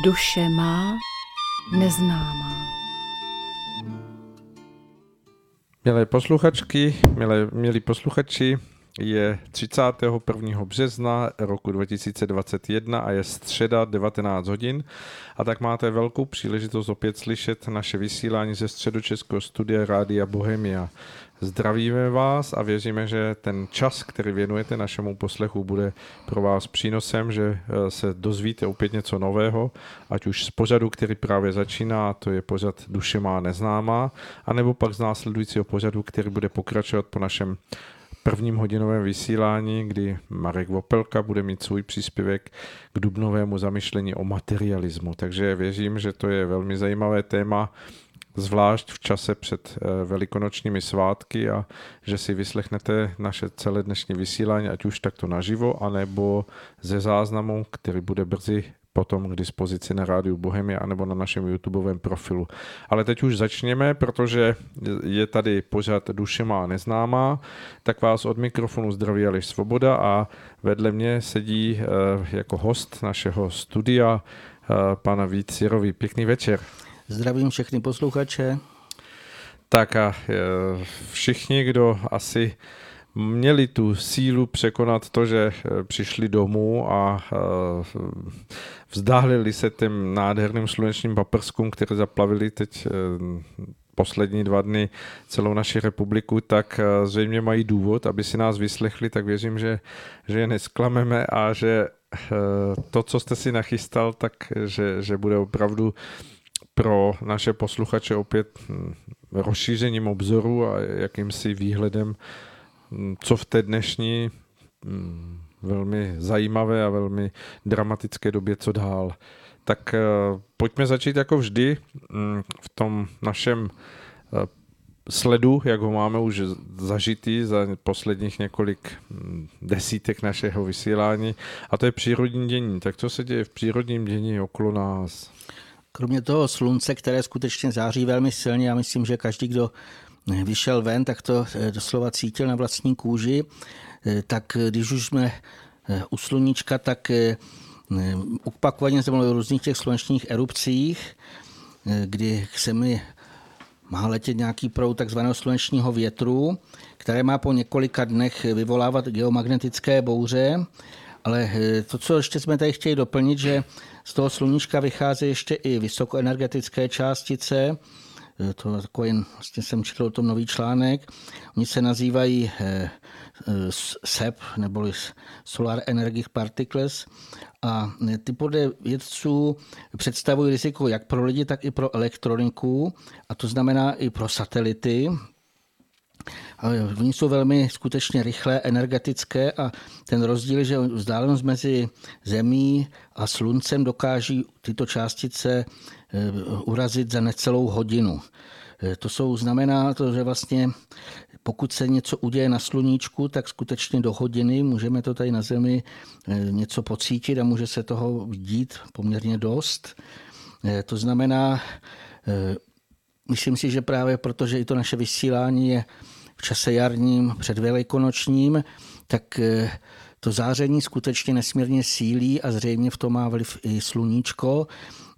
Duše má neznámá. Milé posluchačky, milé, milí posluchači, je 31. března roku 2021 a je středa 19 hodin a tak máte velkou příležitost opět slyšet naše vysílání ze středočeského studia Rádia Bohemia. Zdravíme vás a věříme, že ten čas, který věnujete našemu poslechu, bude pro vás přínosem, že eh, se dozvíte opět něco nového, ať už z pořadu, který právě začíná, to je pořad Duše má neznámá, anebo pak z následujícího pořadu, který bude pokračovat po našem prvním hodinovém vysílání, kdy Marek Vopelka bude mít svůj příspěvek k dubnovému zamyšlení o materialismu. Takže věřím, že to je velmi zajímavé téma, zvlášť v čase před eh, velikonočními svátky a že si vyslechnete naše celé dnešní vysílání, ať už takto naživo, anebo ze záznamu, který bude brzy potom k dispozici na rádiu Bohemia anebo na našem YouTubeovém profilu. Ale teď už začněme, protože je tady pořád Duše má neznámá, tak vás od mikrofonu zdraví Aleš Svoboda a vedle mě sedí eh, jako host našeho studia eh, pana Vít. Pěkný večer. Zdravím všechny posluchače. Tak a eh, všichni, kdo asi měli tu sílu překonat to, že přišli domů a vzdálili se těm nádherným slunečním paprskům, které zaplavili teď eh, poslední dva dny celou naši republiku, tak eh, zřejmě mají důvod, aby si nás vyslechli, tak věřím, že, že je nesklameme a že eh, to, co jste si nachystal, tak že, že bude opravdu pro naše posluchače opět hm, rozšířením obzoru a jakýmsi výhledem, co v té dnešní hm, velmi zajímavé a velmi dramatické době, co dál. Tak eh, pojďme začít jako vždy mm, v tom našem eh, sledu, jak ho máme už zažitý za posledních několik mm, desítek našeho vysílání, a to je přírodní dění. Tak co se děje v přírodním dění okolo nás? Kromě toho slunce, které skutečně září velmi silně, já myslím, že každý, kdo vyšel ven, tak to eh, doslova cítil na vlastní kůži. Eh, tak eh, když už jsme u sluníčka, tak opakovaně jsme mluvili o různých těch slunečních erupcích, kdy se mi má letět nějaký proud takzvaného slunečního větru, které má po několika dnech vyvolávat geomagnetické bouře. Ale to, co ještě jsme tady chtěli doplnit, že z toho sluníčka vychází ještě i vysokoenergetické částice, to takový, vlastně jsem četl o tom nový článek. Oni se nazývají eh, eh, SEP, neboli Solar Energy Particles. A eh, ty podle vědců představují riziko jak pro lidi, tak i pro elektroniku, a to znamená i pro satelity, Oni jsou velmi skutečně rychlé, energetické a ten rozdíl že vzdálenost mezi Zemí a Sluncem dokáží tyto částice eh, urazit za necelou hodinu. Eh, to jsou, znamená to, že vlastně pokud se něco uděje na sluníčku, tak skutečně do hodiny můžeme to tady na Zemi eh, něco pocítit a může se toho dít poměrně dost. To znamená, myslím si, že právě protože i to naše vysílání je v čase jarním, předvelikonočním, tak eh, to záření skutečně nesmírně sílí a zřejmě v tom má vliv i sluníčko.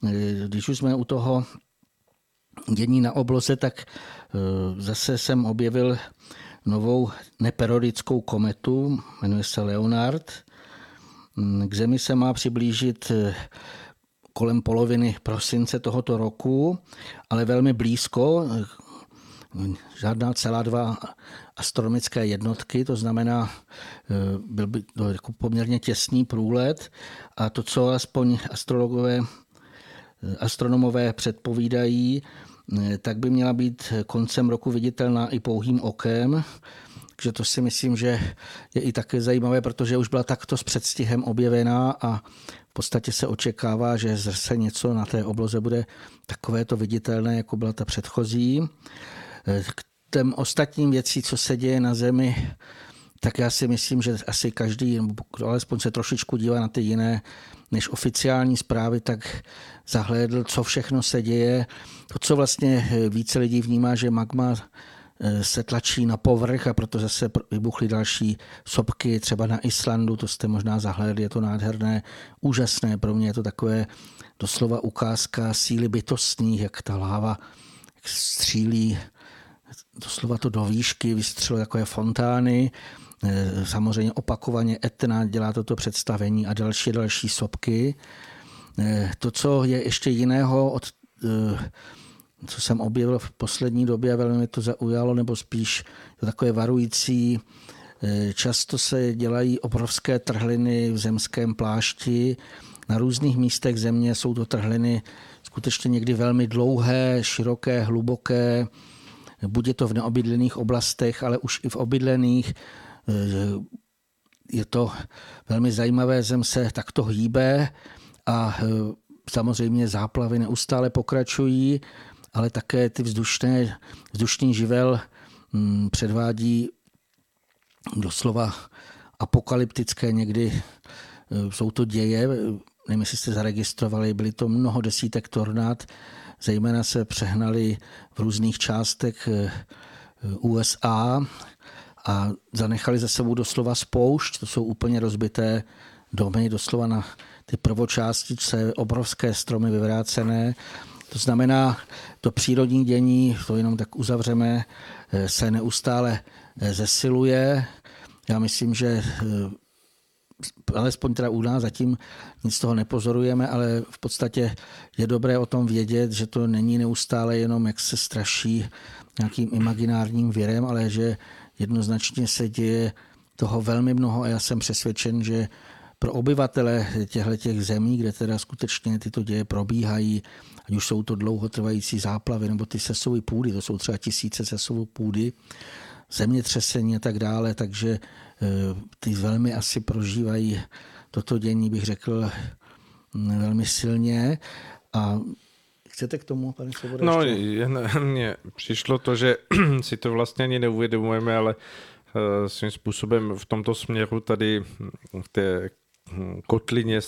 Eh, když už jsme u toho dění na obloze, tak eh, zase jsem objevil novou neperodickou kometu, jmenuje se Leonard. Mm, k Zemi se má přiblížit kolem poloviny prosince tohoto roku, ale velmi blízko, žádná celá dva astronomické jednotky, to znamená, eh, byl by to jako poměrně těsný průlet a to, co aspoň astrologové, eh, astronomové předpovídají, tak by měla být koncem roku viditelná i pouhým okem, takže to si myslím, že je i také zajímavé, protože už byla takto s předstihem objevená a v podstatě se očekává, že zase něco na té obloze bude takovéto viditelné, jako byla ta předchozí. K těm ostatním věcí, co se děje na Zemi, tak já si myslím, že asi každý, alespoň se trošičku dívá na ty jiné než oficiální zprávy, tak zahlédl, co všechno se děje. To, co vlastně více lidí vnímá, že magma eh, se tlačí na povrch a proto zase vybuchly další sopky, třeba na Islandu, to jste možná zahlédli, je to nádherné, úžasné, pro mě je to takové doslova ukázka síly bytostných, jak ta láva střílí doslova to do výšky, vystřeluje takové fontány, samozřejmě opakovaně Etna dělá toto představení a další další sopky. Eh, to, co je ještě jiného od co jsem objevil v poslední době a velmi mě to zaujalo, nebo spíš takové varující. Často se dělají obrovské trhliny v zemském plášti. Na různých místech země jsou to trhliny skutečně někdy velmi dlouhé, široké, hluboké. Buď je to v neobydlených oblastech, ale už i v obydlených. Je to velmi zajímavé, zem se takto hýbe a e, samozřejmě záplavy neustále pokračují ale také ty vzdušné, vzdušný živel mm, předvádí doslova apokalyptické někdy. E, jsou to děje, nevím, jestli jste zaregistrovali, byly to mnoho desítek tornád, zejména se přehnali v různých částech e, USA a zanechali za sebou doslova spoušť, to jsou úplně rozbité domy, doslova na ty prvočástice, obrovské stromy vyvrácené to znamená, to přírodní dění, to jenom tak uzavřeme, eh, se neustále eh, zesiluje. Já myslím, že eh, alespoň teda u nás zatím nic toho nepozorujeme, ale v podstatě je dobré o tom vědět, že to není neustále jenom, jak se straší nějakým imaginárním věrem, ale že jednoznačně se děje toho velmi mnoho a já jsem přesvědčen, že pro obyvatele těchto těch zemí, kde teda skutečně tyto děje probíhají, ať už jsou to dlouhotrvající záplavy nebo ty sesové půdy, to jsou třeba tisíce sesovou půdy, zemětřesení a tak dále, takže eh, ty velmi asi prožívají toto dění, bych řekl, mm, velmi silně. A Chcete k tomu, pane Svoboda? No, mně přišlo to, že si to vlastně ani neuvědomujeme, ale eh, svým způsobem v tomto směru tady v té kotlině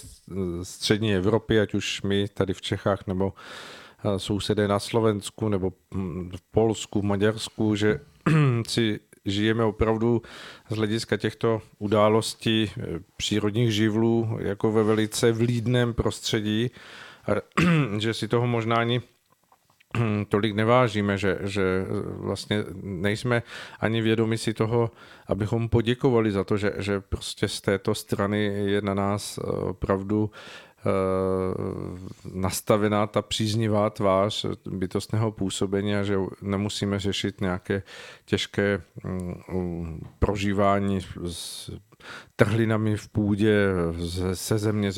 střední Evropy, ať už my tady v Čechách nebo eh, sousedé na Slovensku nebo hm, v Polsku, v Maďarsku, že si žijeme opravdu z hlediska těchto událostí eh, přírodních živlů jako ve velice vlídném prostředí, že si toho možná ani tolik nevážíme, že, že vlastně nejsme ani vědomi si toho, abychom poděkovali za to, že, že prostě z této strany je na nás opravdu eh, nastavená ta příznivá tvář bytostného působení a že nemusíme řešit nějaké těžké mm, prožívání trhlinami v půdě, se země,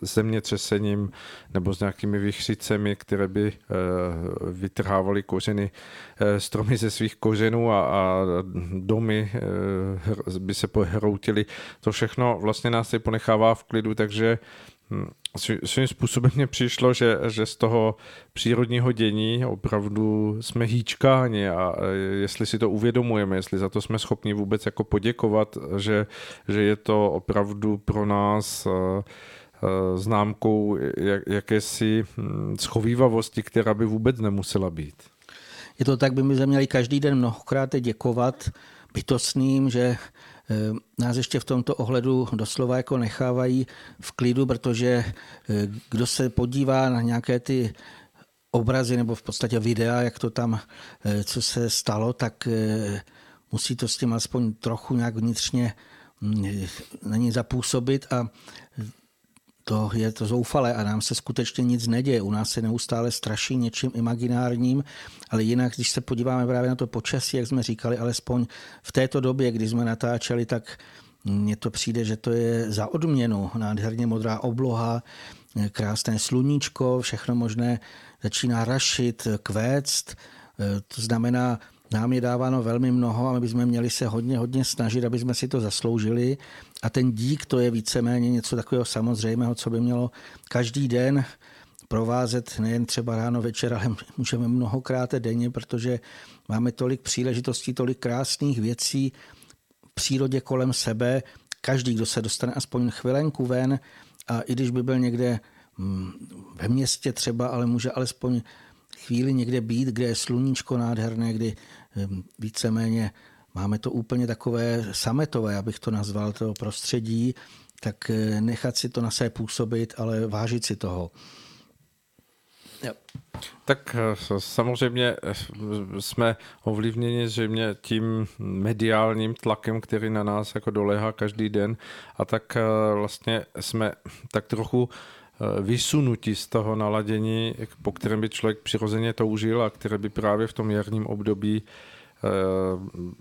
zemětřesením nebo s nějakými vychřicemi, které by eh, vytrhávaly kořeny eh, stromy ze svých kořenů a, a domy eh, by se pohroutily. To všechno vlastně nás se ponechává v klidu, takže hm, svým způsobem mně přišlo, že, že z toho přírodního dění opravdu jsme hýčkáni a jestli si to uvědomujeme, jestli za to jsme schopni vůbec jako poděkovat, že, že je to opravdu pro nás eh, eh, známkou jak, jakési hm, schovývavosti, která by vůbec nemusela být. Je to tak, by mi měli každý den mnohokrát děkovat bytostným, že nás ještě v tomto ohledu doslova jako nechávají v klidu, protože eh, kdo se podívá na nějaké ty obrazy nebo v podstatě videa, jak to tam, eh, co se stalo, tak musí to s tím aspoň trochu nějak vnitřně mm, na ní zapůsobit a to je to zoufalé a nám se skutečně nic neděje. U nás se neustále straší něčím imaginárním, ale jinak, když se podíváme právě na to počasí, jak jsme říkali, alespoň v této době, kdy jsme natáčeli, tak mně to přijde, že to je za odměnu. Nádherně modrá obloha, krásné sluníčko, všechno možné začíná rašit, kvéct. To znamená, nám je dáváno velmi mnoho a my bychom měli se hodně, hodně snažit, aby jsme si to zasloužili. A ten dík to je víceméně něco takového samozřejmého, co by mělo každý den provázet nejen třeba ráno, večer, ale můžeme mnohokrát denně, protože máme tolik příležitostí, tolik krásných věcí v přírodě kolem sebe. Každý, kdo se dostane aspoň chvilenku ven a i když by byl někde mm, ve městě třeba, ale může alespoň chvíli někde být, kde je sluníčko nádherné, kdy víceméně máme to úplně takové sametové, abych to nazval, toho prostředí, tak eh, nechat si to na sebe působit, ale vážit si toho. Jo. Tak eh, samozřejmě eh, jsme ovlivněni zřejmě tím mediálním tlakem, který na nás jako doléhá každý den a tak vlastně jsme tak trochu vysunutí z toho naladění, po kterém by člověk přirozeně toužil a které by právě v tom jarním období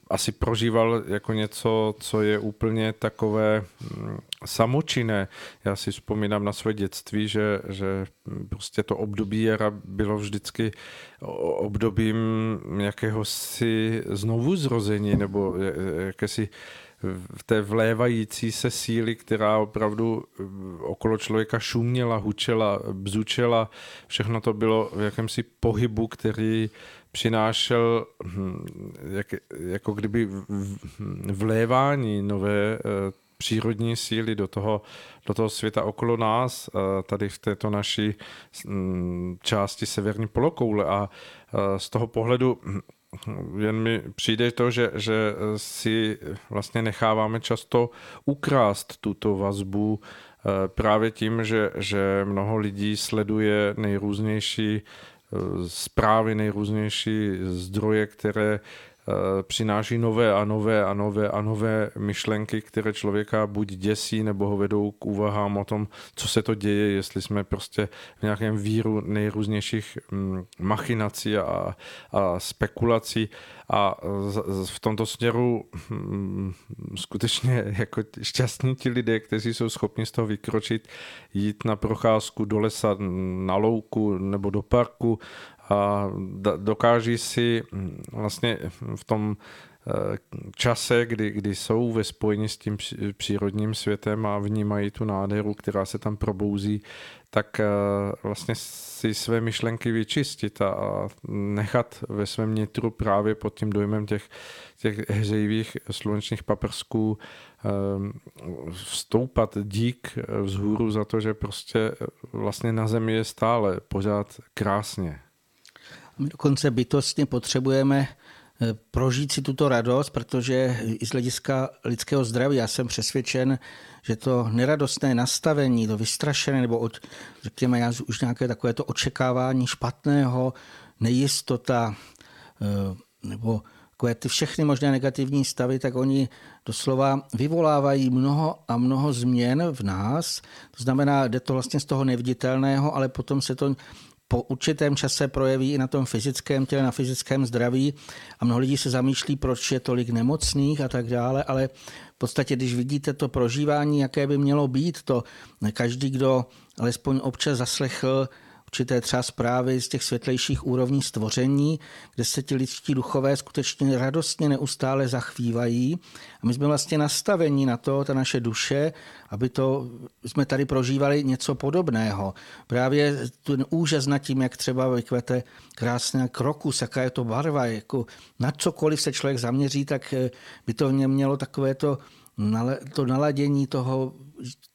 asi prožíval jako něco, co je úplně takové mm, samočinné. Já si vzpomínám na své dětství, že, že prostě to období jara bylo vždycky obdobím si znovu zrození nebo jakési v té vlévající se síly, která opravdu eh, okolo člověka šuměla, hučela, bzučela. Všechno to bylo v jakémsi pohybu, který přinášel hm, jak, jako kdyby vlévání nové eh, přírodní síly do toho, do toho světa okolo nás, eh, tady v této naší hm, části severní polokoule. A eh, z toho pohledu hm, jen mi přijde to, že, že si vlastně necháváme často ukrást tuto vazbu právě tím, že, že mnoho lidí sleduje nejrůznější zprávy, nejrůznější zdroje, které přináší nové a nové a nové a nové myšlenky, které člověka buď děsí, nebo ho vedou k úvahám o tom, co se to děje, jestli jsme prostě v nějakém víru nejrůznějších mm, machinací a, a spekulací. A v tomto směru mm, skutečně jako šťastní ti lidé, kteří jsou schopni z toho vykročit, jít na procházku do lesa, na louku nebo do parku a dokáží si mm, vlastně v tom eh, čase, kdy, kdy jsou ve spojení s tím přírodním světem a vnímají tu nádheru, která se tam probouzí, tak eh, vlastně si své myšlenky vyčistit a nechat ve svém nitru právě pod tím dojmem těch, těch hřejivých slunečních paprsků eh, vstoupat dík vzhůru za to, že prostě vlastně na zemi je stále pořád krásně. My dokonce bytostně potřebujeme eh, prožít si tuto radost, protože i z hlediska lidského zdraví já jsem přesvědčen, že to neradostné nastavení, to vystrašené, nebo od, řekněme, já už nějaké takové to očekávání špatného, nejistota, eh, nebo takové ty všechny možné negativní stavy, tak oni doslova vyvolávají mnoho a mnoho změn v nás. To znamená, jde to vlastně z toho neviditelného, ale potom se to po určitém čase projeví i na tom fyzickém těle, na fyzickém zdraví a mnoho lidí se zamýšlí, proč je tolik nemocných a tak dále, ale v podstatě, když vidíte to prožívání, jaké by mělo být, to každý, kdo alespoň občas zaslechl určité třeba zprávy z těch světlejších úrovní stvoření, kde se ti lidští duchové skutečně radostně neustále zachvívají. A my jsme vlastně nastavení na to, ta naše duše, aby to jsme tady prožívali něco podobného. Právě ten úžas nad tím, jak třeba vykvete krásné krokus, jaká je to barva, jako na cokoliv se člověk zaměří, tak eh, by to mělo takové to, to naladění toho,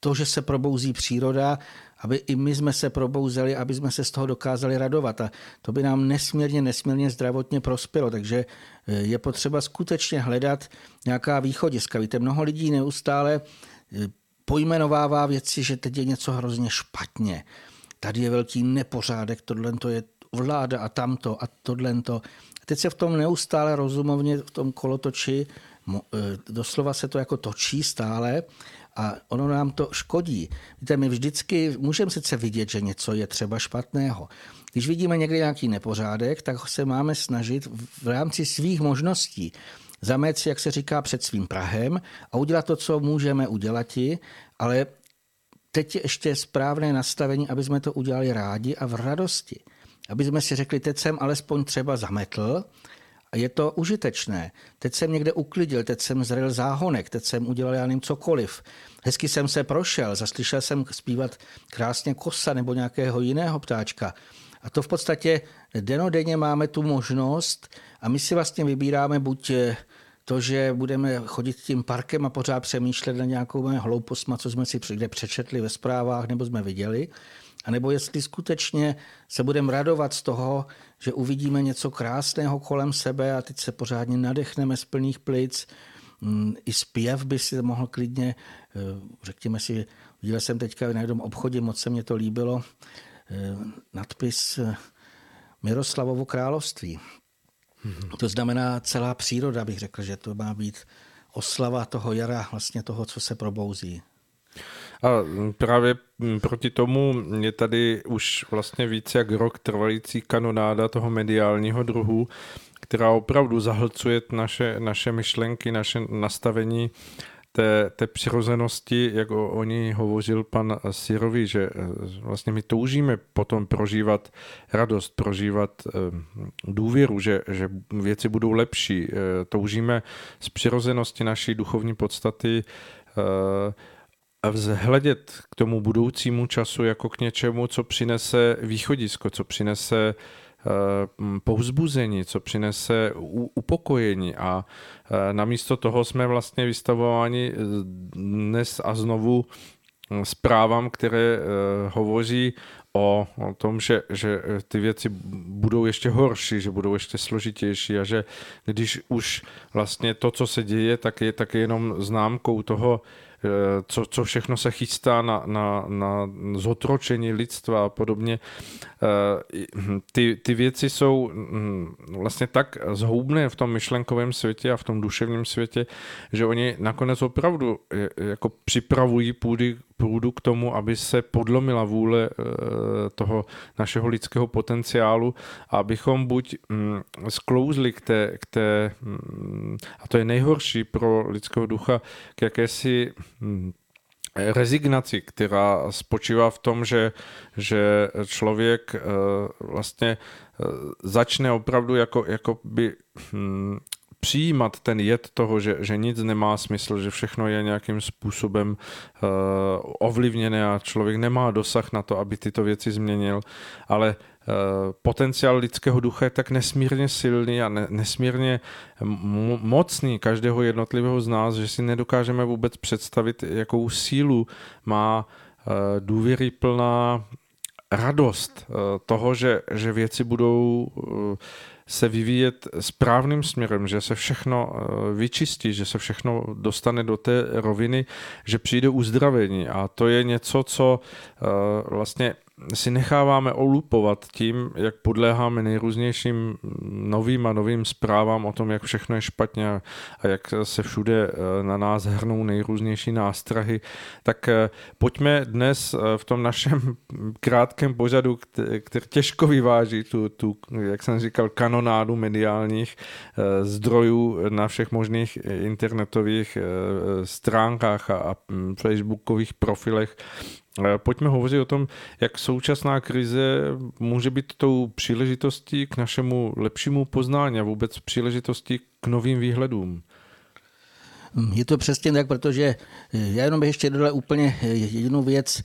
to, že se probouzí příroda aby i my jsme se probouzeli, aby jsme se z toho dokázali radovat. A to by nám nesmírně, nesmírně zdravotně prospělo. Takže eh, je potřeba skutečně hledat nějaká východiska. Víte, mnoho lidí neustále eh, pojmenovává věci, že teď je něco hrozně špatně. Tady je velký nepořádek, tohle to je vláda a tamto a tohle to. Teď se v tom neustále rozumovně v tom kolotoči, eh, doslova se to jako točí stále a ono nám to škodí. Víte, my vždycky můžeme sice vidět, že něco je třeba špatného. Když vidíme někdy nějaký nepořádek, tak se máme snažit v rámci svých možností zamést si, jak se říká, před svým Prahem a udělat to, co můžeme udělat, ale teď je ještě správné nastavení, aby jsme to udělali rádi a v radosti. Aby jsme si řekli, teď jsem alespoň třeba zametl, a je to užitečné. Teď jsem někde uklidil, teď jsem zrel záhonek, teď jsem udělal já nevím cokoliv. Hezky jsem se prošel, zaslyšel jsem zpívat krásně kosa nebo nějakého jiného ptáčka. A to v podstatě denodenně máme tu možnost a my si vlastně vybíráme buď eh, to, že budeme chodit tím parkem a pořád přemýšlet na nějakou hloupost, co jsme si kde přečetli ve zprávách nebo jsme viděli, A nebo jestli skutečně se budeme radovat z toho, že uvidíme něco krásného kolem sebe a teď se pořádně nadechneme z plných plic. Mm, I zpěv by si mohl klidně, eh, řekněme si, viděl jsem teďka na jednom obchodě, moc se mě to líbilo, eh, nadpis eh, Miroslavovo království. Mm-hmm. To znamená celá příroda, bych řekl, že to má být oslava toho jara, vlastně toho, co se probouzí. A právě proti tomu je tady už vlastně více jak rok trvající kanonáda toho mediálního druhu, která opravdu zahlcuje naše, naše myšlenky, naše nastavení té, té přirozenosti, jak o, o ní hovořil pan Sirovi, že eh, vlastně my toužíme potom prožívat radost, prožívat eh, důvěru, že, že věci budou lepší. Eh, toužíme z přirozenosti naší duchovní podstaty vzhledět k tomu budoucímu času jako k něčemu, co přinese východisko, co přinese povzbuzení, co přinese upokojení. A namísto toho jsme vlastně vystavováni dnes a znovu zprávám, které hovoří o, tom, že, že ty věci budou ještě horší, že budou ještě složitější a že když už vlastně to, co se děje, tak je, tak je jenom známkou toho, Eh, co, co všechno se chystá na, na, na zotročení lidstva a podobně. Eh, ty, ty věci jsou hm, vlastně tak zhoubné v tom myšlenkovém světě a v tom duševním světě, že oni nakonec opravdu eh, jako připravují půdy průdu k tomu, aby se podlomila vůle eh, toho našeho lidského potenciálu, abychom buď mm, sklouzli k té, k té mm, a to je nejhorší pro lidského ducha, k jakési mm, rezignaci, která spočívá v tom, že, že člověk eh, vlastně eh, začne opravdu jako, jako by přijímat ten jed toho, že, že nic nemá smysl, že všechno je nějakým způsobem uh, ovlivněné a člověk nemá dosah na to, aby tyto věci změnil, ale uh, potenciál lidského ducha je tak nesmírně silný a ne, nesmírně mocný každého jednotlivého z nás, že si nedokážeme vůbec představit, jakou sílu má uh, důvěryplná radost toho, že, že věci budou se vyvíjet správným směrem, že se všechno eh, vyčistí, že se všechno dostane do té roviny, že přijde uzdravení. A to je něco, co eh, vlastně si necháváme olupovat tím, jak podléháme nejrůznějším novým a novým zprávám o tom, jak všechno je špatně a jak se všude eh, na nás hrnou nejrůznější nástrahy, tak eh, pojďme dnes eh, v tom našem krátkém pořadu, který těžko vyváží tu, tu, jak jsem říkal, kanonádu mediálních zdrojů na všech možných internetových stránkách a mm, facebookových profilech, Pojďme hovořit o tom, jak současná krize může být tou příležitostí k našemu lepšímu poznání a vůbec příležitostí k novým výhledům. Je to přesně tak, protože já jenom bych ještě dodal úplně jedinou věc.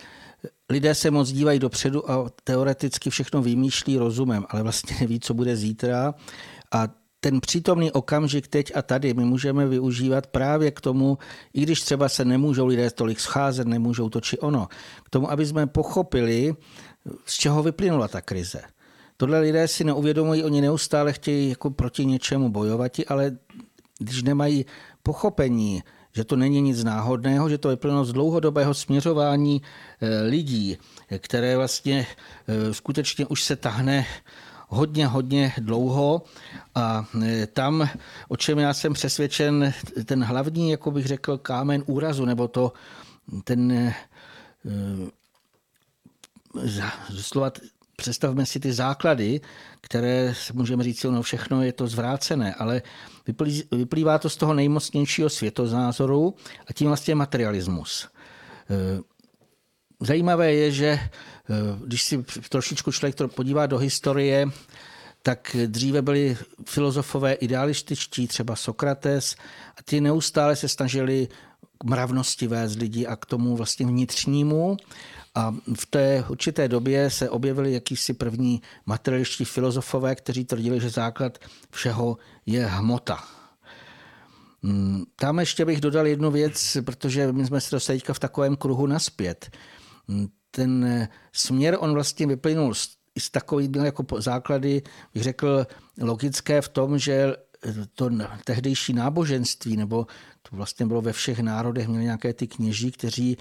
Lidé se moc dívají dopředu a teoreticky všechno vymýšlí rozumem, ale vlastně neví, co bude zítra. A ten přítomný okamžik teď a tady my můžeme využívat právě k tomu, i když třeba se nemůžou lidé tolik scházet, nemůžou to či ono, k tomu, aby jsme pochopili, z čeho vyplynula ta krize. Tohle lidé si neuvědomují, oni neustále chtějí jako proti něčemu bojovat, ale když nemají pochopení, že to není nic náhodného, že to vyplynulo z dlouhodobého směřování eh, lidí, které vlastně eh, skutečně už se tahne hodně, hodně dlouho a e, tam, o čem já jsem přesvědčen, ten hlavní, jako bych řekl, kámen úrazu, nebo to, ten e, slova, představme si ty základy, které můžeme říct, no všechno je to zvrácené, ale vyplývá to z toho nejmocnějšího světozázoru a tím vlastně materialismus. Zajímavé je, že Eh, když si trošičku člověk to podívá do historie, tak dříve byli filozofové idealističtí, třeba Sokrates, a ty neustále se snažili k mravnosti vést lidi a k tomu vlastně vnitřnímu. A v té určité době se objevili jakýsi první materialiští filozofové, kteří tvrdili, že základ všeho je hmota. Hmm, tam ještě bych dodal jednu věc, protože my jsme se dostali v takovém kruhu naspět. Hmm, ten směr, on vlastně vyplynul z, z takových jako základy, bych řekl, logické v tom, že to tehdejší náboženství, nebo to vlastně bylo ve všech národech, měli nějaké ty kněží, kteří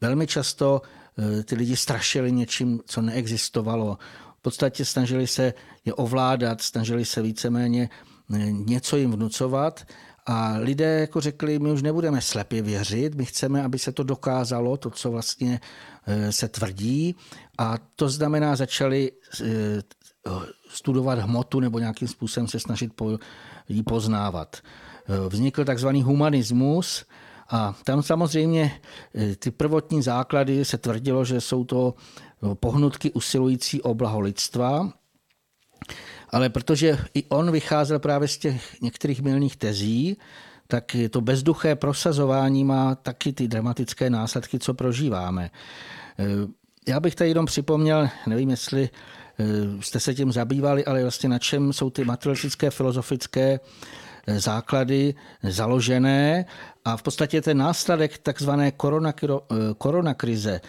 velmi často eh, ty lidi strašili něčím, co neexistovalo. V podstatě snažili se je ovládat, snažili se víceméně eh, něco jim vnucovat a lidé jako řekli, my už nebudeme slepě věřit, my chceme, aby se to dokázalo, to, co vlastně eh, se tvrdí. A to znamená, začali studovat hmotu nebo nějakým způsobem se snažit ji poznávat. Vznikl takzvaný humanismus, a tam samozřejmě ty prvotní základy se tvrdilo, že jsou to no, pohnutky usilující o blaho lidstva, ale protože i on vycházel právě z těch některých milných tezí, tak to bezduché prosazování má taky ty dramatické následky, co prožíváme. E, já bych tady jenom připomněl, nevím, jestli e, jste se tím zabývali, ale vlastně na čem jsou ty materialistické filozofické základy založené a v podstatě ten následek takzvané koronakrize,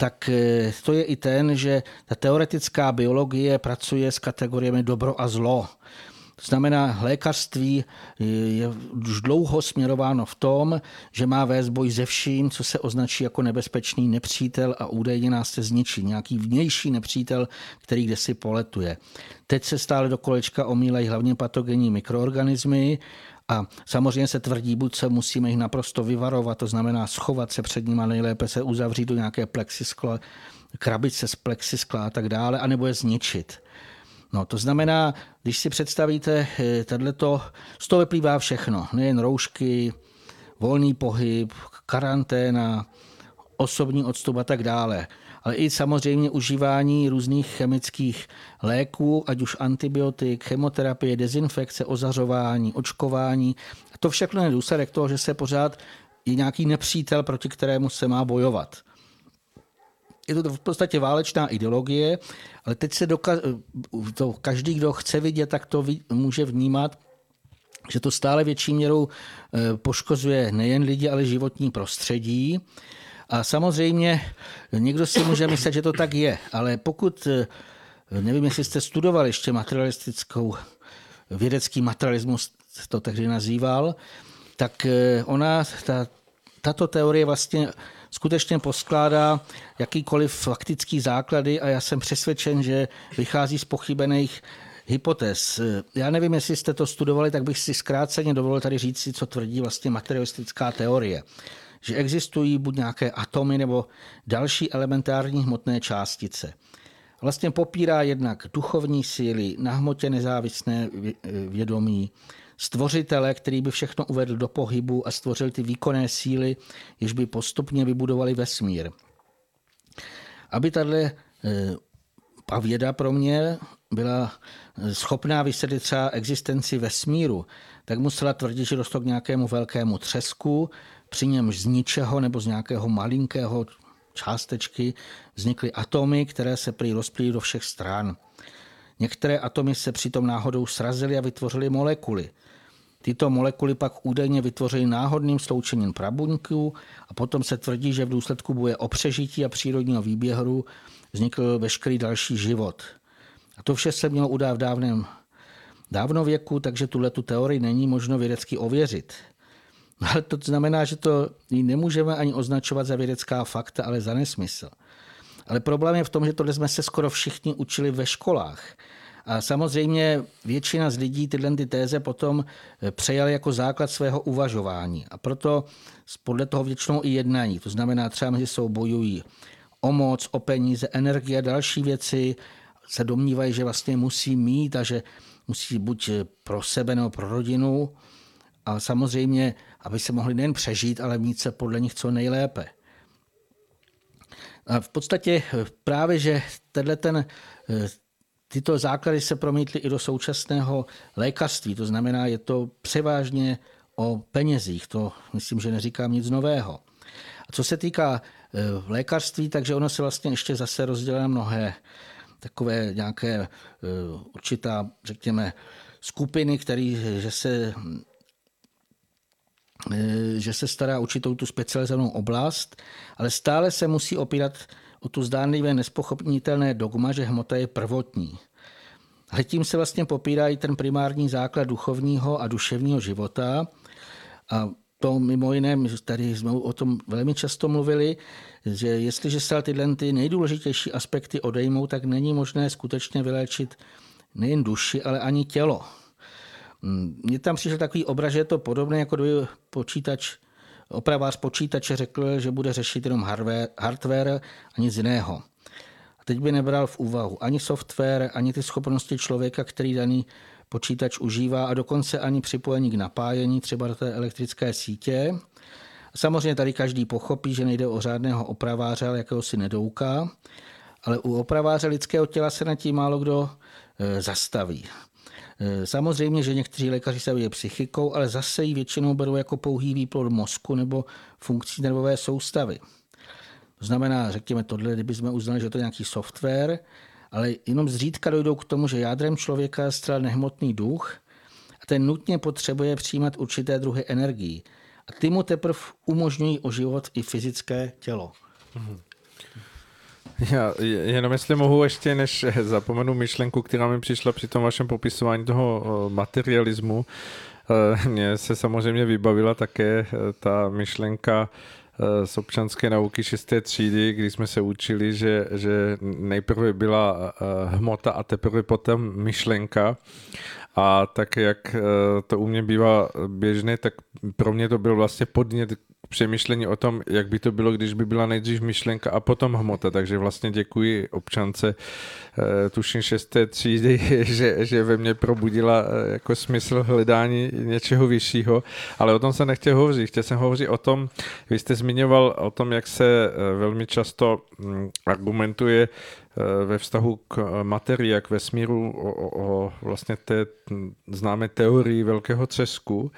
tak eh, to je i ten, že ta teoretická biologie pracuje s kategoriemi dobro a zlo. To znamená, lékařství je už dlouho směrováno v tom, že má vést boj ze vším, co se označí jako nebezpečný nepřítel a údajně nás se zničí. Nějaký vnější nepřítel, který kde si poletuje. Teď se stále do kolečka omílají hlavně patogenní mikroorganismy a samozřejmě se tvrdí, buď se musíme jich naprosto vyvarovat, to znamená schovat se před nimi, nejlépe se uzavřít do nějaké plexiskla, krabice z plexiskla a tak dále, anebo je zničit. No, to znamená, když si představíte eh, tohleto, z toho vyplývá všechno, nejen roušky, volný pohyb, karanténa, osobní odstup a tak dále. Ale i samozřejmě užívání různých chemických léků, ať už antibiotik, chemoterapie, dezinfekce, ozařování, očkování. To všechno je důsledek toho, že se pořád je nějaký nepřítel, proti kterému se má bojovat je to v podstatě válečná ideologie, ale teď se doka- to každý, kdo chce vidět, tak to ví, může vnímat, že to stále větší měrou eh, poškozuje nejen lidi, ale životní prostředí. A samozřejmě někdo si může myslet, že to tak je, ale pokud, eh, nevím, jestli jste studovali ještě materialistickou, vědecký materialismus, to tehdy nazýval, tak eh, ona, ta, tato teorie vlastně skutečně poskládá jakýkoliv faktický základy a já jsem přesvědčen, že vychází z pochybených hypotéz. Já nevím, jestli jste to studovali, tak bych si zkráceně dovolil tady říct si, co tvrdí vlastně materialistická teorie. Že existují buď nějaké atomy nebo další elementární hmotné částice. Vlastně popírá jednak duchovní síly, na hmotě nezávislé vědomí, stvořitele, který by všechno uvedl do pohybu a stvořil ty výkonné síly, jež by postupně vybudovali vesmír. Aby tahle a eh, věda pro mě byla eh, schopná vysvětlit třeba existenci vesmíru, tak musela tvrdit, že došlo k nějakému velkému třesku, při němž z ničeho nebo z nějakého malinkého částečky vznikly atomy, které se prý rozplývají do všech stran. Některé atomy se přitom náhodou srazily a vytvořily molekuly. Tyto molekuly pak údajně vytvořily náhodným sloučením prabuňků a potom se tvrdí, že v důsledku boje o přežití a přírodního výběhu vznikl veškerý další život. A to vše se mělo udát v dávném dávnověku, takže tuhle tu teorii není možno vědecky ověřit. Ale to znamená, že to nemůžeme ani označovat za vědecká fakta, ale za nesmysl. Ale problém je v tom, že tohle jsme se skoro všichni učili ve školách. A samozřejmě většina z lidí tyhle ty téze potom eh, přejali jako základ svého uvažování. A proto podle toho většinou i jednají. To znamená, třeba mezi sebou bojují o moc, o peníze, energie a další věci. Se domnívají, že vlastně musí mít a že musí buď eh, pro sebe nebo pro rodinu. A samozřejmě, aby se mohli nejen přežít, ale mít se podle nich co nejlépe. A v podstatě eh, právě, že tenhle ten Tyto základy se promítly i do současného lékařství, to znamená, je to převážně o penězích, to myslím, že neříkám nic nového. A co se týká e, lékařství, takže ono se vlastně ještě zase rozdělá mnohé takové nějaké určitá, řekněme, skupiny, které, že se že se stará určitou tu specializovanou oblast, ale stále se musí opírat o tu zdánlivě nespochopnitelné dogma, že hmota je prvotní. Ale tím se vlastně popírá i ten primární základ duchovního a duševního života. A to mimo jiné, tady jsme o tom velmi často mluvili, že jestliže se tyhle ty nejdůležitější aspekty odejmou, tak není možné skutečně vyléčit nejen duši, ale ani tělo. Mně tam přišel takový obraz, že je to podobné, jako kdyby počítač, opravář počítače řekl, že bude řešit jenom hardware, a nic jiného. A teď by nebral v úvahu ani software, ani ty schopnosti člověka, který daný počítač užívá a dokonce ani připojení k napájení třeba do té elektrické sítě. Samozřejmě tady každý pochopí, že nejde o řádného opraváře, ale jakéhosi nedouka. Ale u opraváře lidského těla se na tím málo kdo e, zastaví. E, samozřejmě, že někteří lékaři se psychikou, ale zase ji většinou berou jako pouhý výplod mozku nebo funkcí nervové soustavy. To znamená, řekněme tohle, kdybychom uznali, že to je nějaký software, ale jenom zřídka dojdou k tomu, že jádrem člověka je nehmotný duch a ten nutně potřebuje přijímat určité druhy energií. A ty mu teprve umožňují oživovat i fyzické tělo. Já jenom jestli mohu ještě, než zapomenu myšlenku, která mi přišla při tom vašem popisování toho materialismu, eh, mně se samozřejmě vybavila také eh, ta myšlenka Eh, z občanské nauky 6. třídy, kdy jsme se učili, že, že nejprve byla eh, hmota a teprve potom myšlenka. A tak, jak eh, to u mě bývá běžné, tak pro mě to byl vlastně podnět přemýšlení o tom, jak by to bylo, když by byla nejdřív myšlenka a potom hmota. Takže vlastně děkuji občance, eh, tuším šesté třídy, že, že ve mně probudila eh, jako smysl hledání něčeho vyššího, ale o tom se nechtěl hovořit. Chtěl jsem hovořit o tom, vy jste zmiňoval o tom, jak se eh, velmi často mm, argumentuje ve vztahu k materii, jak vesmíru, o, o, o vlastně té známé teorii velkého třesku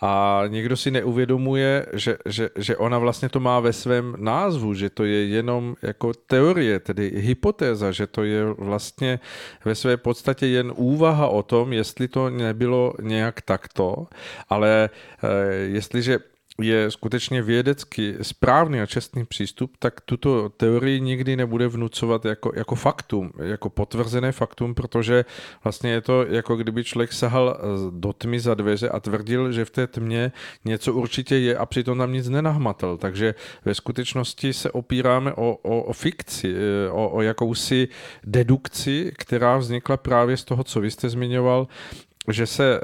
a někdo si neuvědomuje, že, že, že ona vlastně to má ve svém názvu, že to je jenom jako teorie, tedy hypotéza, že to je vlastně ve své podstatě jen úvaha o tom, jestli to nebylo nějak takto, ale e, jestliže je skutečně vědecky správný a čestný přístup, tak tuto teorii nikdy nebude vnucovat jako, jako faktum, jako potvrzené faktum, protože vlastně je to jako kdyby člověk sahal do tmy za dveře a tvrdil, že v té tmě něco určitě je a přitom tam nic nenahmatel. Takže ve skutečnosti se opíráme o, o, o fikci, o, o jakousi dedukci, která vznikla právě z toho, co vy jste zmiňoval, že se eh,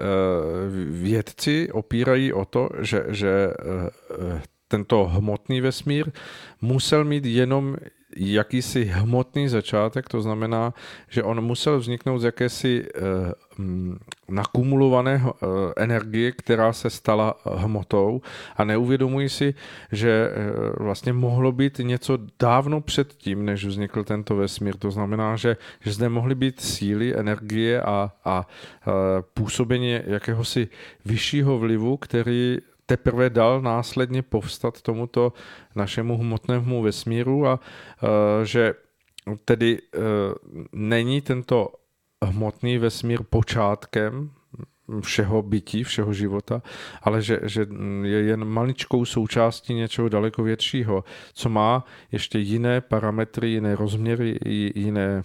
vědci opírají o to, že, že eh, tento hmotný vesmír musel mít jenom jakýsi hmotný začátek, to znamená, že on musel vzniknout z jakési eh, nakumulované eh, energie, která se stala hmotou a neuvědomují si, že eh, vlastně mohlo být něco dávno předtím, než vznikl tento vesmír. To znamená, že, že zde mohly být síly, energie a, a působení jakéhosi vyššího vlivu, který teprve dal následně povstat tomuto našemu hmotnému vesmíru a že tedy není tento hmotný vesmír počátkem všeho bytí, všeho života, ale že, že je jen maličkou součástí něčeho daleko většího, co má ještě jiné parametry, jiné rozměry, jiné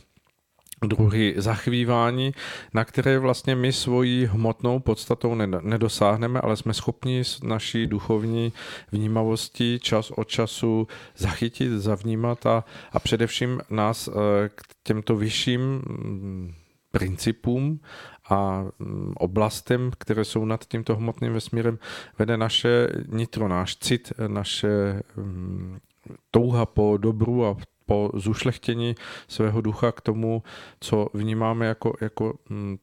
druhy zachvívání, na které vlastně my svojí hmotnou podstatou nedosáhneme, ale jsme schopni s naší duchovní vnímavostí čas od času zachytit, zavnímat a, a především nás eh, k těmto vyšším mm, principům a mm, oblastem, které jsou nad tímto hmotným vesmírem, vede naše nitro, náš cit, naše mm, touha po dobru a po zušlechtění svého ducha k tomu, co vnímáme jako, jako mm,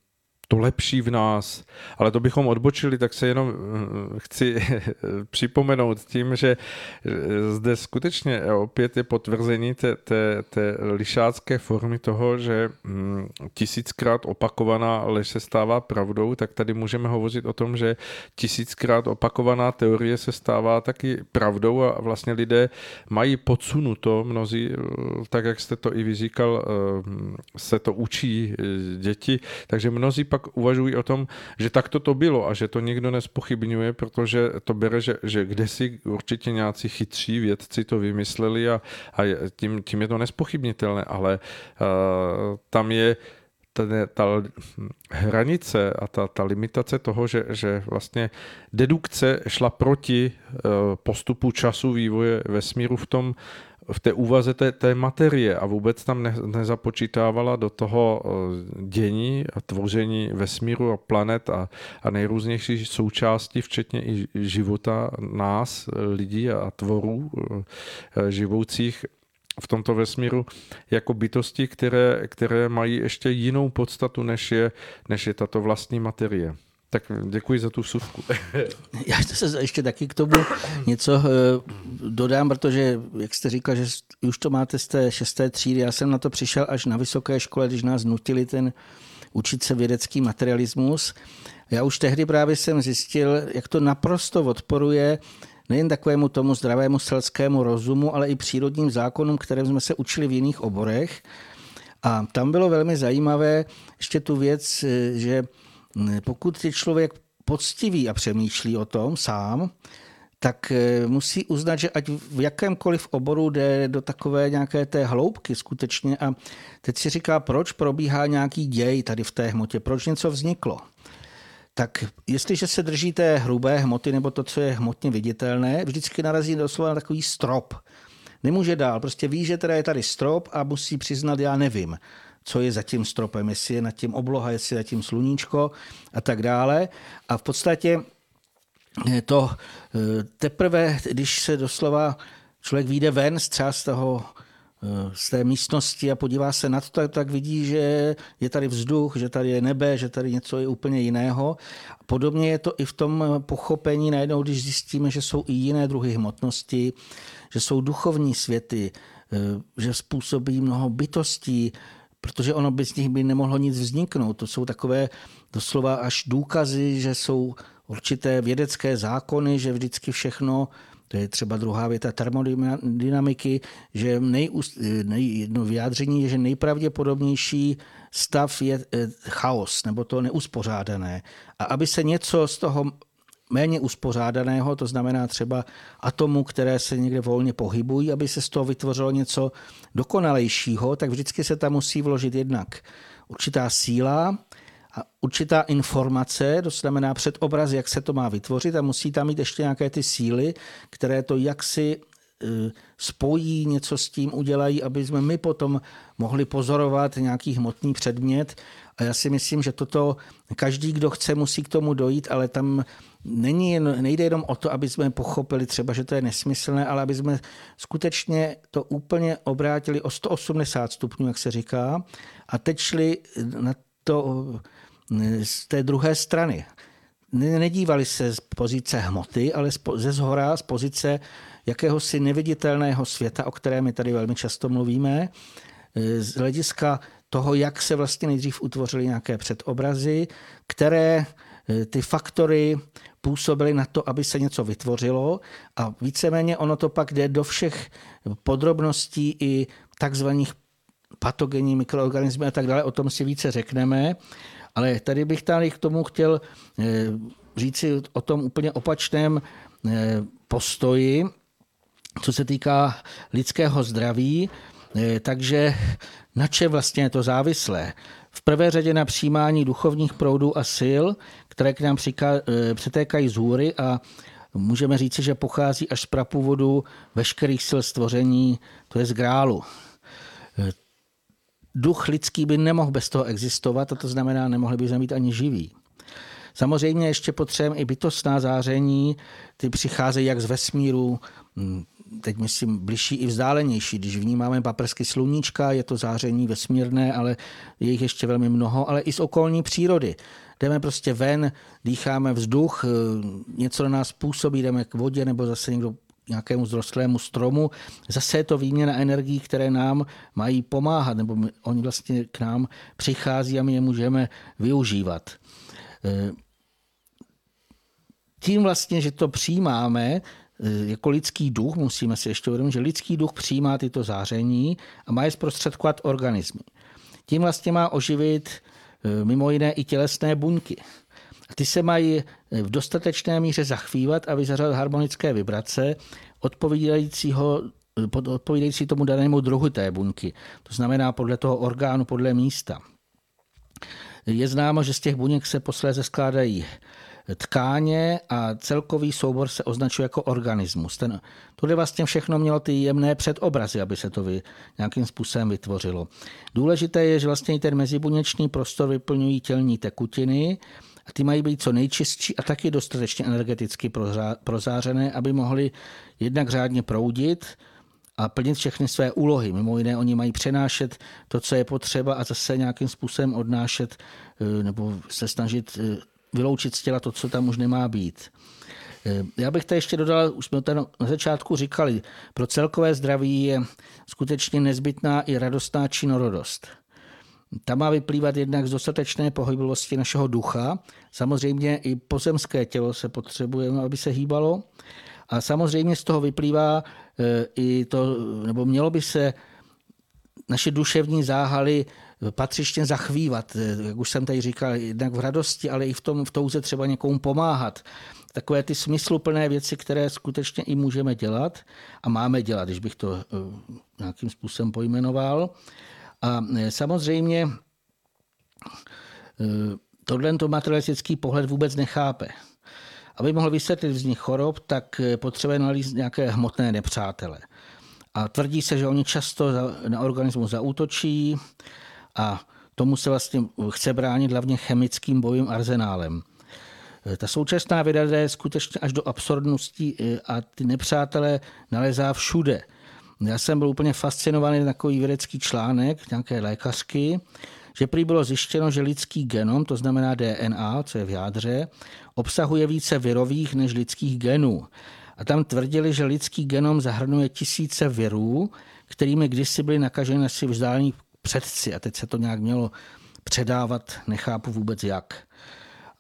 to lepší v nás. Ale to bychom odbočili, tak se jenom eh, chci připomenout tím, že zde skutečně opět je potvrzení té, té, té lišácké formy toho, že mm, tisíckrát opakovaná lež se stává pravdou, tak tady můžeme hovořit o tom, že tisíckrát opakovaná teorie se stává taky pravdou a vlastně lidé mají podsunuto, mnozí, eh, tak jak jste to i vyříkal, eh, se to učí děti, takže mnozí pak naopak uvažují o tom, že takto to bylo a že to nikdo nespochybňuje, protože to bere, že, že kde si určitě nějací chytří vědci to vymysleli a, a tím, tím je to nespochybnitelné, ale uh, tam je ta, ta hranice a ta, ta limitace toho, že, že vlastně dedukce šla proti uh, postupu času vývoje vesmíru v tom, v té úvaze té, té materie a vůbec tam ne, nezapočítávala do toho eh, dění a tvoření vesmíru a planet a, a nejrůznější součástí, včetně i života nás, lidí a tvorů eh, živoucích v tomto vesmíru jako bytosti, které, které mají ještě jinou podstatu, než je, než je tato vlastní materie. Tak děkuji za tu vsuvku. Já se ještě taky k tomu něco eh, dodám, protože, jak jste říkal, že už to máte z té šesté třídy, já jsem na to přišel až na vysoké škole, když nás nutili ten učit se vědecký materialismus. Já už tehdy právě jsem zjistil, jak to naprosto odporuje nejen takovému tomu zdravému selskému rozumu, ale i přírodním zákonům, které jsme se učili v jiných oborech. A tam bylo velmi zajímavé ještě tu věc, eh, že pokud je člověk poctivý a přemýšlí o tom sám, tak eh, musí uznat, že ať v jakémkoliv oboru jde do takové nějaké té hloubky skutečně a teď si říká, proč probíhá nějaký děj tady v té hmotě, proč něco vzniklo. Tak jestliže se drží té hrubé hmoty nebo to, co je hmotně viditelné, vždycky narazí doslova na takový strop. Nemůže dál, prostě ví, že teda je tady strop a musí přiznat, já nevím co je za tím stropem, jestli je nad tím obloha, jestli je nad tím sluníčko a tak dále. A v podstatě to eh, teprve, když se doslova člověk vyjde ven třeba z toho eh, z té místnosti a podívá se na to, tak vidí, že je tady vzduch, že tady je nebe, že tady něco je úplně jiného. Podobně je to i v tom pochopení najednou, když zjistíme, že jsou i jiné druhy hmotnosti, že jsou duchovní světy, eh, že způsobí mnoho bytostí, protože ono bez nich by nemohlo nic vzniknout. To jsou takové doslova až důkazy, že jsou určité vědecké zákony, že vždycky všechno to je třeba druhá věta termodynamiky, že nejust, nej, jedno vyjádření je, že nejpravděpodobnější stav je eh, chaos, nebo to neuspořádané. A aby se něco z toho méně uspořádaného, to znamená třeba atomů, které se někde volně pohybují, aby se z toho vytvořilo něco dokonalejšího, tak vždycky se tam musí vložit jednak určitá síla a určitá informace, to znamená předobraz, jak se to má vytvořit a musí tam mít ještě nějaké ty síly, které to jaksi e, spojí, něco s tím udělají, aby jsme my potom mohli pozorovat nějaký hmotný předmět. A já si myslím, že toto každý, kdo chce, musí k tomu dojít, ale tam není jen, nejde jenom o to, aby jsme pochopili třeba, že to je nesmyslné, ale aby jsme skutečně to úplně obrátili o 180 stupňů, jak se říká, a teď šli na to z té druhé strany. Nedívali se z pozice hmoty, ale ze zhora, z pozice jakéhosi neviditelného světa, o kterém my tady velmi často mluvíme, z hlediska toho, jak se vlastně nejdřív utvořily nějaké předobrazy, které ty faktory působily na to, aby se něco vytvořilo a víceméně ono to pak jde do všech podrobností i takzvaných patogenní mikroorganismy a tak dále, o tom si více řekneme. Ale tady bych tady k tomu chtěl eh, říci o tom úplně opačném eh, postoji, co se týká lidského zdraví. Eh, takže na čem vlastně je to závislé? V prvé řadě na přijímání duchovních proudů a sil, které k nám eh, přetékají z hůry a můžeme říci, že pochází až z prapůvodu veškerých sil stvoření, to je z grálu. Eh, duch lidský by nemohl bez toho existovat, a to znamená, nemohli by být ani živí. Samozřejmě ještě potřebujeme i bytostná záření, ty přicházejí jak z vesmíru, teď myslím bližší i vzdálenější. Když vnímáme paprsky sluníčka, je to záření vesmírné, ale je jich ještě velmi mnoho, ale i z okolní přírody. Jdeme prostě ven, dýcháme vzduch, eh, něco na nás působí, jdeme k vodě nebo zase někdo nějakému zrostlému stromu. Zase je to výměna energií, které nám mají pomáhat, nebo my, oni vlastně k nám přichází a my je můžeme využívat. Eh, tím vlastně, že to přijímáme, jako lidský duch, musíme si ještě uvědomit, že lidský duch přijímá tyto záření a má je zprostředkovat organismy. Tím vlastně má oživit mimo jiné i tělesné buňky. Ty se mají v dostatečné míře zachvívat a vyzařovat harmonické vibrace odpovídajícího odpovídající tomu danému druhu té buňky. To znamená podle toho orgánu, podle místa. Je známo, že z těch buněk se posléze skládají tkáně a celkový soubor se označuje jako organismus. Ten, tohle vlastně všechno mělo ty jemné předobrazy, aby se to vy, nějakým způsobem vytvořilo. Důležité je, že vlastně ten mezibuněčný prostor vyplňují tělní tekutiny a ty mají být co nejčistší a taky dostatečně energeticky prozářené, aby mohly jednak řádně proudit, a plnit všechny své úlohy. Mimo jiné, oni mají přenášet to, co je potřeba a zase nějakým způsobem odnášet eh, nebo se snažit eh, vyloučit z těla to, co tam už nemá být. Eh, já bych to ještě dodal, už jsme to na začátku říkali, pro celkové zdraví je skutečně nezbytná i radostná činorodost. Ta má vyplývat jednak z dostatečné pohyblivosti našeho ducha. Samozřejmě i pozemské tělo se potřebuje, aby se hýbalo. A samozřejmě z toho vyplývá e, i to, nebo mělo by se naše duševní záhaly patřičně zachvívat, e, jak už jsem tady říkal, jednak v radosti, ale i v, tom, v touze třeba někomu pomáhat. Takové ty smysluplné věci, které skutečně i můžeme dělat a máme dělat, když bych to e, nějakým způsobem pojmenoval. A samozřejmě tohle materialistický pohled vůbec nechápe. Aby mohl vysvětlit vznik chorob, tak eh, potřebuje nalízt nějaké hmotné nepřátele. A tvrdí se, že oni často na organismus zaútočí a tomu se vlastně chce bránit hlavně chemickým bojovým arzenálem. Eh, ta současná věda je skutečně až do absurdnosti eh, a ty nepřátelé nalezá všude. Já jsem byl úplně fascinovaný takový vědecký článek nějaké lékařky, že prý bylo zjištěno, že lidský genom, to znamená DNA, co je v jádře, obsahuje více virových než lidských genů. A tam tvrdili, že lidský genom zahrnuje tisíce virů, kterými kdysi byli nakaženi naši vzdálení předci. A teď se to nějak mělo předávat, nechápu vůbec jak.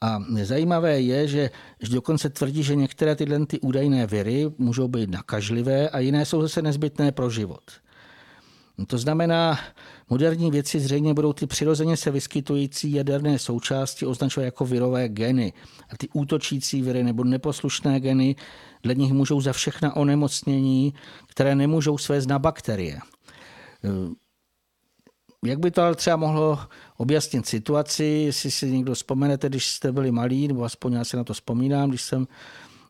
A zajímavé je, že dokonce tvrdí, že některé tyhle ty údajné viry můžou být nakažlivé a jiné jsou zase nezbytné pro život. To znamená, moderní věci zřejmě budou ty přirozeně se vyskytující jaderné součásti označovat jako virové geny. A ty útočící viry nebo neposlušné geny dle nich můžou za všechna onemocnění, které nemůžou svést na bakterie. Jak by to ale třeba mohlo objasnit situaci, jestli si někdo vzpomenete, když jste byli malí, nebo aspoň já si na to vzpomínám, když jsem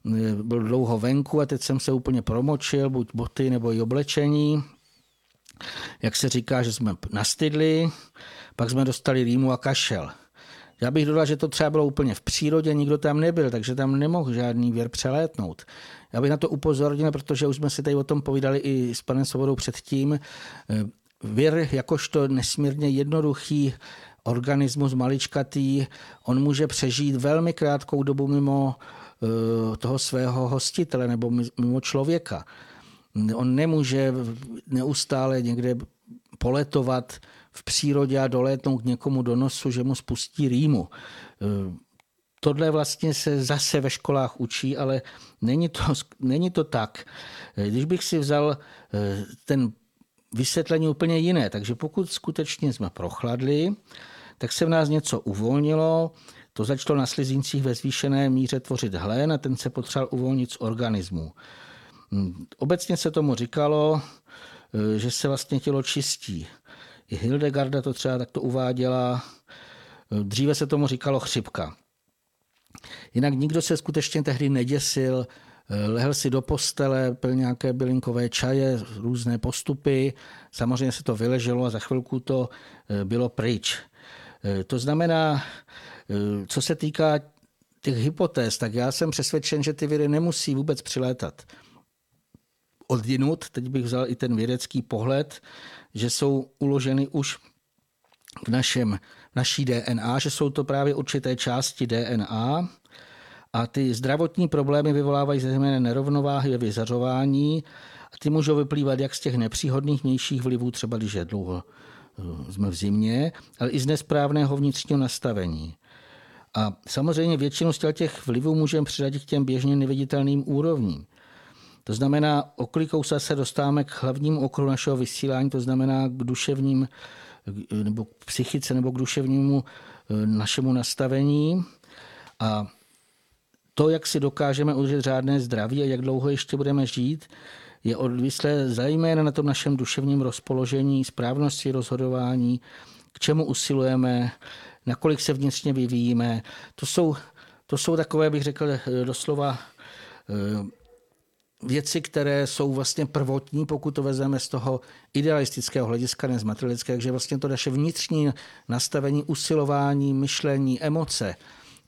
eh, byl dlouho venku a teď jsem se úplně promočil, buď boty nebo i oblečení, jak se říká, že jsme nastydli, pak jsme dostali rýmu a kašel. Já bych dodal, že to třeba bylo úplně v přírodě, nikdo tam nebyl, takže tam nemohl žádný věr přelétnout. Já bych na to upozornil, protože už jsme si tady o tom povídali i s panem Svobodou předtím. Věr jakožto nesmírně jednoduchý organismus maličkatý, on může přežít velmi krátkou dobu mimo eh, toho svého hostitele nebo mimo člověka. On nemůže neustále někde poletovat v přírodě a dolétnout k někomu do nosu, že mu spustí rýmu. Tohle vlastně se zase ve školách učí, ale není to, není to tak. Když bych si vzal eh, ten vysvětlení úplně jiné, takže pokud skutečně jsme prochladli, tak se v nás něco uvolnilo, to začalo na slizíncích ve zvýšené míře tvořit hlen a ten se potřeboval uvolnit z organismu. Hm, obecně se tomu říkalo, eh, že se vlastně tělo čistí. I Hildegarda to třeba takto uváděla. Eh, dříve se tomu říkalo chřipka. Jinak nikdo se skutečně tehdy neděsil, lehl si do postele, pil nějaké bylinkové čaje, různé postupy. Samozřejmě se to vyleželo a za chvilku to bylo pryč. To znamená, co se týká těch hypotéz, tak já jsem přesvědčen, že ty viry nemusí vůbec přilétat odinut, teď bych vzal i ten vědecký pohled, že jsou uloženy už v, našem, naší DNA, že jsou to právě určité části DNA a ty zdravotní problémy vyvolávají zejména nerovnováhy ve vyzařování a ty můžou vyplývat jak z těch nepříhodných vnějších vlivů, třeba když je dlouho eh, jsme v zimě, ale i z nesprávného vnitřního nastavení. A samozřejmě většinu z těch vlivů můžeme přidat k těm běžně neviditelným úrovním. To znamená, oklikou se dostáváme k hlavnímu okruhu našeho vysílání, to znamená k duševním nebo k psychice nebo k duševnímu našemu nastavení a to, jak si dokážeme udržet řádné zdraví a jak dlouho ještě budeme žít, je odvislé zejména na tom našem duševním rozpoložení, správnosti rozhodování, k čemu usilujeme, nakolik se vnitřně vyvíjíme. To jsou, to jsou takové, bych řekl, doslova eh, věci, které jsou vlastně prvotní, pokud to vezmeme z toho idealistického hlediska, ne z materialického, takže vlastně to naše vnitřní nastavení, usilování, myšlení, emoce,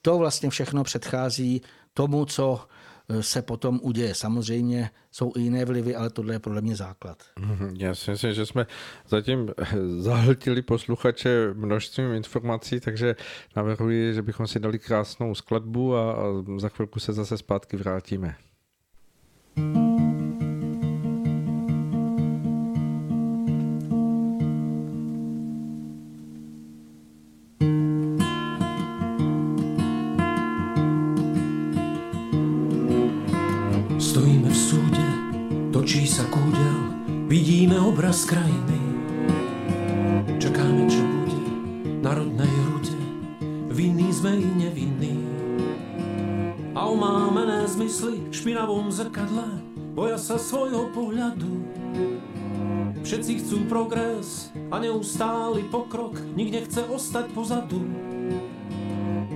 to vlastně všechno předchází tomu, co eh, se potom uděje. Samozřejmě jsou i jiné vlivy, ale tohle je podle mě základ. Mhm, já si myslím, že jsme zatím eh, zahltili posluchače množstvím informací, takže navrhuji, že bychom si dali krásnou skladbu a, za chvilku se zase zpátky vrátíme. Stojíme krajiny. Čakáme, čo bude na rodnej rude, vinní sme i nevinní. A omámené zmysly v špinavom zrkadle boja sa svojho pohľadu. Všetci chcú progres a neustály pokrok, nik nechce ostať pozadu.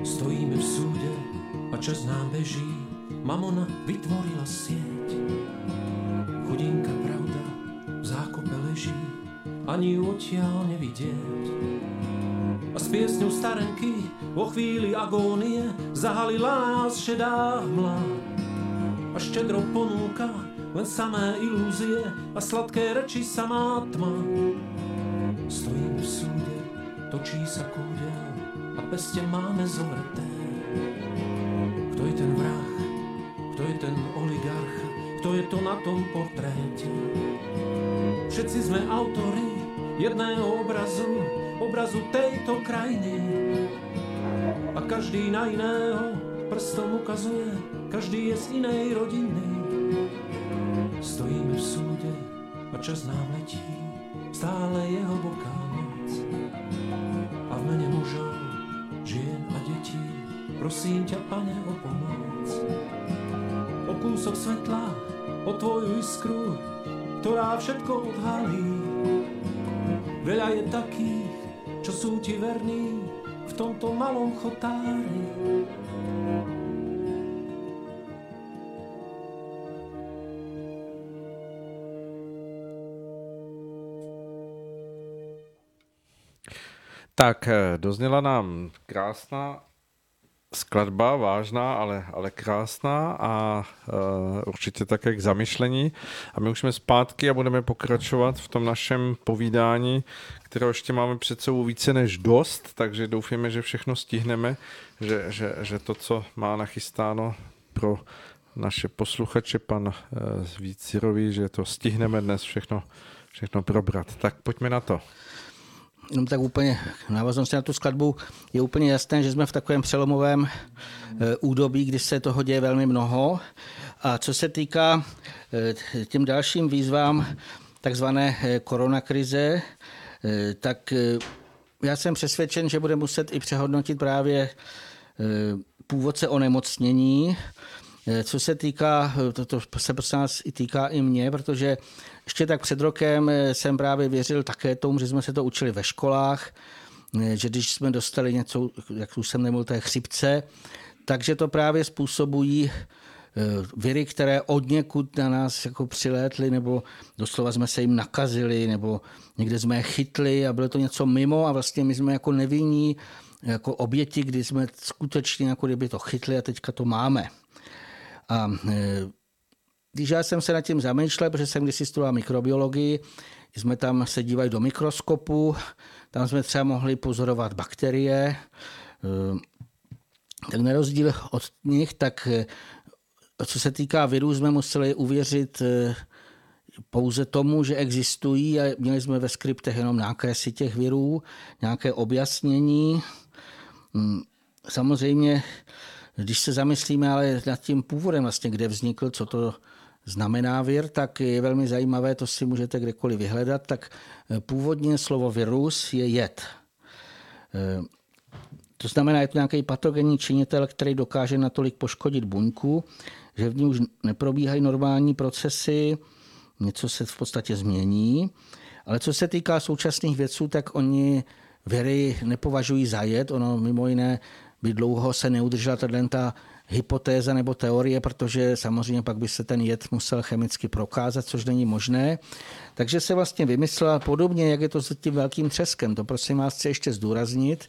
Stojíme v súde a čas nám beží, mamona vytvorila sieť. Ani odtiaľ nevidieť. A s piesňou starenky vo chvíli agónie zahalila nás šedá hmla. A štedro ponúka len samé ilúzie a sladké reči samá tma. Stojíme v súde, točí sa kúdel a peste máme zomreté. Kto je ten vrah? Kto je ten oligarch? Kto je to na tom portréte? Všetci sme autory jedného obrazu, obrazu tejto krajiny. A každý na iného prstom ukazuje, každý je z inej rodiny. Stojíme v súde a čas nám letí, stále je hlboká noc. A v mene mužov, žien a detí, prosím ťa, pane, o pomoc. O kúsok svetla, o tvoju iskru, ktorá všetko odhalí. Veľa je takých, čo sú ti verní v tomto malom chotári. Tak, eh, dozněla nám krásná skladba, vážná, ale, ale krásná a uh, určitě také k zamyšlení. A my už jsme zpátky a budeme pokračovat v tom našem povídání, které ještě máme před sebou více než dost, takže doufáme, že všechno stihneme, že, že, že to, co má nachystáno pro naše posluchače, pan uh, Vícirovi, že to stihneme dnes všechno, všechno probrat. Tak pojďme na to no tak úplně návaznosti na tu skladbu je úplně jasné, že jsme v takovém přelomovém eh, údobí, kdy se toho děje velmi mnoho. A co se týká eh, těm dalším výzvám takzvané eh, koronakrize, tak já jsem přesvědčen, že bude muset i přehodnotit právě původce onemocnění, co se týká, to, to se prostě nás i týká i mě, protože ještě tak před rokem eh, jsem právě věřil také tomu, že jsme se to učili ve školách, eh, že když jsme dostali něco, jak už jsem nemluvil, té chřipce, takže to právě způsobují eh, viry, které od někud na nás jako přilétly, nebo doslova jsme se jim nakazili, nebo někde jsme je chytli a bylo to něco mimo a vlastně my jsme jako nevinní, jako oběti, kdy jsme skutečně jako kdyby to chytli a teďka to máme. A když já jsem se nad tím zamýšlel, protože jsem kdysi studoval mikrobiologii, jsme tam se dívali do mikroskopu, tam jsme třeba mohli pozorovat bakterie, eh, tak na rozdíl od nich, tak eh, co se týká virů, jsme museli uvěřit eh, pouze tomu, že existují a měli jsme ve skriptech jenom nákresy těch virů, nějaké objasnění. Hm, samozřejmě, když se zamyslíme ale nad tím původem, vlastně, kde vznikl, co to znamená vir, tak je velmi zajímavé, to si můžete kdekoliv vyhledat, tak eh, původně slovo virus je jed. Eh, To znamená, je to nějaký patogenní činitel, který dokáže natolik poškodit buňku, že v ní už neprobíhají normální procesy, něco se v podstatě změní. Ale co se týká současných vědců, tak oni věry nepovažují za jed. Ono mimo jiné by dlouho se neudržela ta hypotéza nebo teorie, protože samozřejmě pak by se ten jed musel chemicky prokázat, což není možné. Takže se vlastně vymyslela podobně, jak je to s tím velkým třeskem. To prosím vás chci ještě zdůraznit,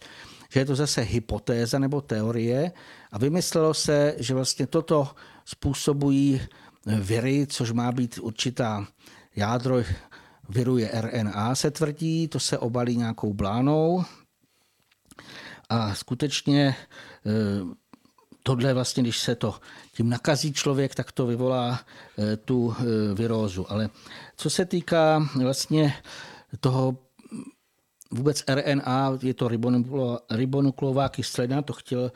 že je to zase hypotéza nebo teorie a vymyslelo se, že vlastně toto způsobují viry, což má být určitá jádro viru je RNA, se tvrdí, to se obalí nějakou blánou a skutečně eh, tohle vlastně, když se to tím nakazí člověk, tak to vyvolá eh, tu eh, virózu. Ale co se týká vlastně toho vůbec RNA, je to ribonukleová kyselina, to chtěl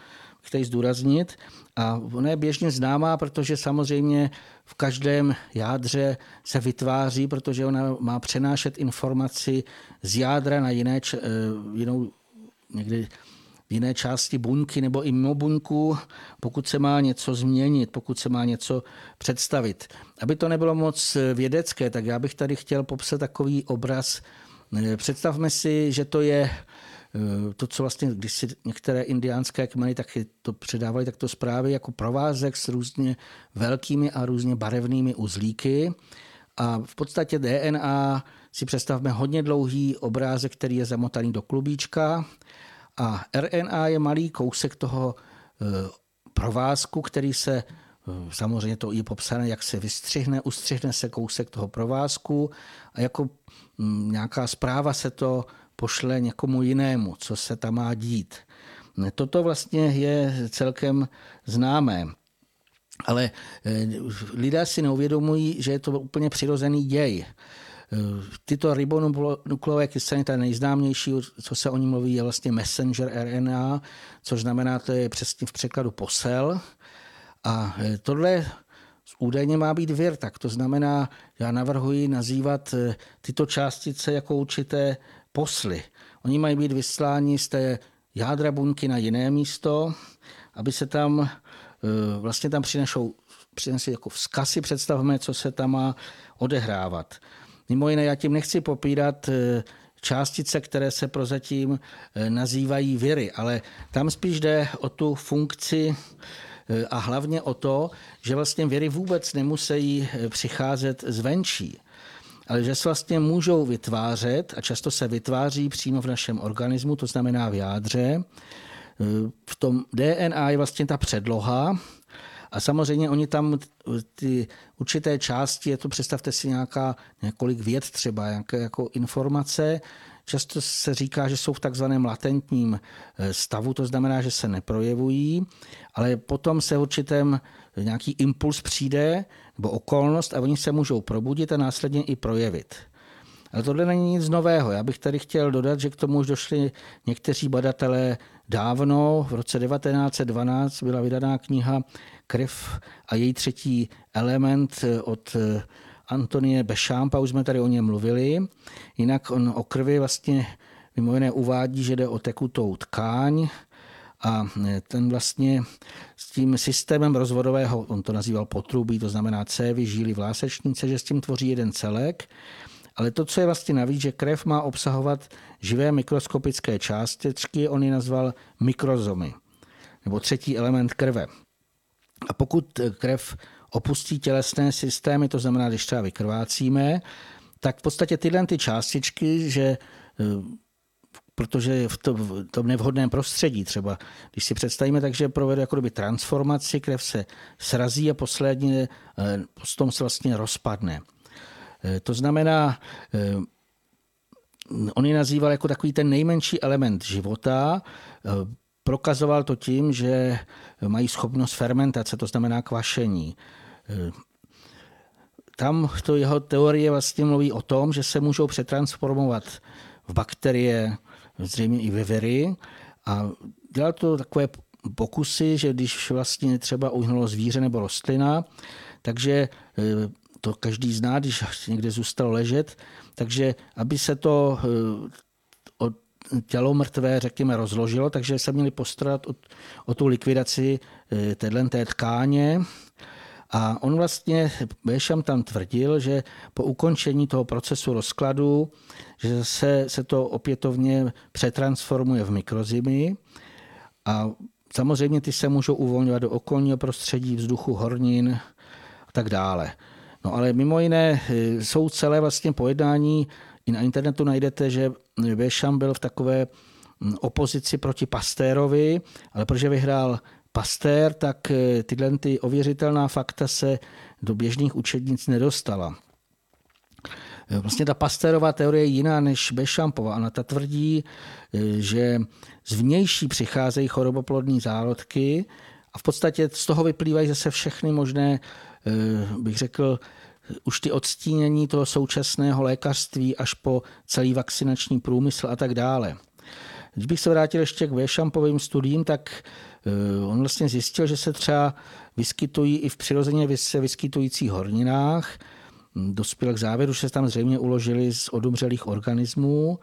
chtěl zdůraznit. A ona je běžně známá, protože samozřejmě v každém jádře se vytváří, protože ona má přenášet informaci z jádra na jiné, eh, jinou, někdy v jiné části buňky nebo i mimo buňku, pokud se má něco změnit, pokud se má něco představit. Aby to nebylo moc vědecké, tak já bych tady chtěl popsat takový obraz. Představme si, že to je Eh, to, co vlastně, když si některé indiánské kmeny tak to předávali takto zprávy jako provázek s různě velkými a různě barevnými uzlíky. A v podstatě DNA si představme hodně dlouhý obrázek, který je zamotaný do klubíčka a RNA je malý kousek toho eh, provázku, který se eh, Samozřejmě to je popsané, jak se vystřihne, ustřihne se kousek toho provázku a jako nějaká zpráva se to pošle někomu jinému, co se tam má dít. Toto vlastně je celkem známé. Ale lidé si neuvědomují, že je to úplně přirozený děj. Eh, tyto ribonukleové kyseliny, ta nejznámější, co se o ní mluví, je vlastně messenger RNA, což znamená, to je přesně v překladu posel. A eh, tohle údajně má být vir, tak to znamená, já navrhuji nazývat tyto částice jako určité posly. Oni mají být vysláni z té jádra buňky na jiné místo, aby se tam vlastně tam přinešou, přinesli jako vzkazy, představme, co se tam má odehrávat. Mimo jiné, já tím nechci popírat e, částice, které se prozatím e, nazývají viry, ale tam spíš jde o tu funkci a hlavně o to, že vlastně věry vůbec nemusí přicházet zvenčí ale že se vlastně můžou vytvářet a často se vytváří přímo v našem organismu, to znamená v jádře. V tom DNA je vlastně ta předloha a samozřejmě oni tam ty určité části, je to představte si nějaká, několik věd třeba, nějaké jako informace, Často se říká, že jsou v takzvaném latentním eh, stavu, to znamená, že se neprojevují, ale potom se určitém nějaký impuls přijde nebo okolnost a oni se můžou probudit a následně i projevit. Ale tohle není nic nového. Já bych tady chtěl dodat, že k tomu už došli někteří badatelé dávno. V roce 1912 byla vydaná kniha Krev a její třetí element od Antonie Bešámpa, už jsme tady o něm mluvili. Jinak on o krvi vlastně mimo jiné uvádí, že jde o tekutou tkáň, a ten vlastně s tím systémem rozvodového, on to nazýval potrubí, to znamená cévy, žíly, vlásečnice, že s tím tvoří jeden celek. Ale to, co je vlastně navíc, že krev má obsahovat živé mikroskopické částečky, on ji nazval mikrozomy, nebo třetí element krve. A pokud krev opustí tělesné systémy, to znamená, když třeba vykrvácíme, tak v podstatě tyhle ty částičky, že protože v tom, v tom nevhodném prostředí třeba, když si představíme, takže provede jako by transformaci, krev se srazí a posledně eh, potom se vlastně rozpadne. Eh, to znamená, eh, on ji nazýval jako takový ten nejmenší element života, prokazoval to tím, že mají schopnost fermentace, to znamená kvašení. Tam to jeho teorie vlastně mluví o tom, že se můžou přetransformovat v bakterie, zřejmě i ve Very a dělal to takové pokusy, že když vlastně třeba uhnulo zvíře nebo rostlina, takže e, to každý zná, když někde zůstal ležet, takže aby se to e, tělo mrtvé, řekněme, rozložilo, takže se měli postarat o, o tu likvidaci téhle té tkáně. A on vlastně, Bešam tam tvrdil, že po ukončení toho procesu rozkladu, že se, se to opětovně přetransformuje v mikrozimy a samozřejmě ty se můžou uvolňovat do okolního prostředí, vzduchu, hornin a tak dále. No ale mimo jiné jsou celé vlastně pojednání, i na internetu najdete, že Bešam byl v takové opozici proti Pastérovi, ale protože vyhrál Pastér, tak eh, tyhle ty ověřitelná fakta se do běžných učebnic nedostala. Eh, vlastně ta Pastérová teorie je jiná než Bechampová. Ona ta tvrdí, eh, že zvnější přicházejí choroboplodní zárodky a v podstatě z toho vyplývají zase všechny možné, bych řekl, už ty odstínění toho současného lékařství až po celý vakcinační průmysl a tak dále. Když bych se vrátil ještě k Bechampovým studiím, tak Eh, on vlastně zjistil, že se třeba vyskytují i v přirozeně se vyskytujících horninách. Dospěl k závěru, že se tam zřejmě uložili z odumřelých organismů,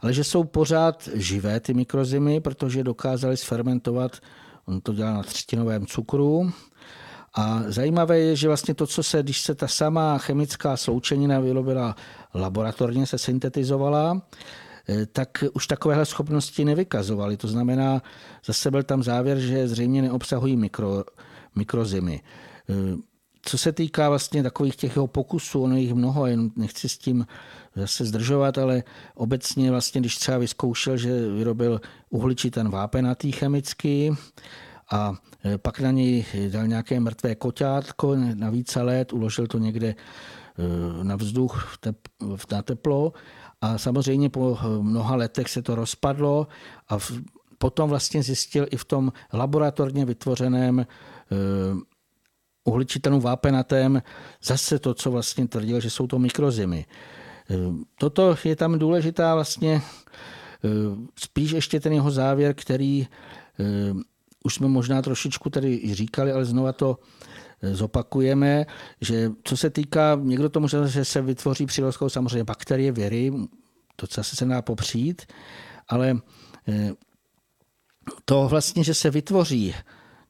ale že jsou pořád živé ty mikrozimy, protože dokázali sfermentovat, on to dělá na třtinovém cukru, a zajímavé je, že vlastně to, co se, když se ta samá chemická sloučenina vyrobila laboratorně, se syntetizovala, Eh, tak už takovéhle schopnosti nevykazovali. To znamená, zase byl tam závěr, že zřejmě neobsahují mikro, mikrozimy. Eh, co se týká vlastně takových těch jeho pokusů, ono jich mnoho, jen nechci s tím zase zdržovat, ale obecně vlastně, když třeba vyzkoušel, že vyrobil uhličitan vápenatý chemicky a pak na něj dal nějaké mrtvé koťátko na více let, uložil to někde na vzduch, na teplo a samozřejmě po mnoha letech se to rozpadlo a potom vlastně zjistil i v tom laboratorně vytvořeném uhličitanu vápenatém zase to, co vlastně tvrdil, že jsou to mikrozimy. Toto je tam důležitá vlastně spíš ještě ten jeho závěr, který už jsme možná trošičku tady říkali, ale znova to zopakujeme, že co se týká, někdo to může, že se vytvoří přírostou samozřejmě bakterie, věry, to zase se dá popřít, ale eh, to vlastně, že se vytvoří,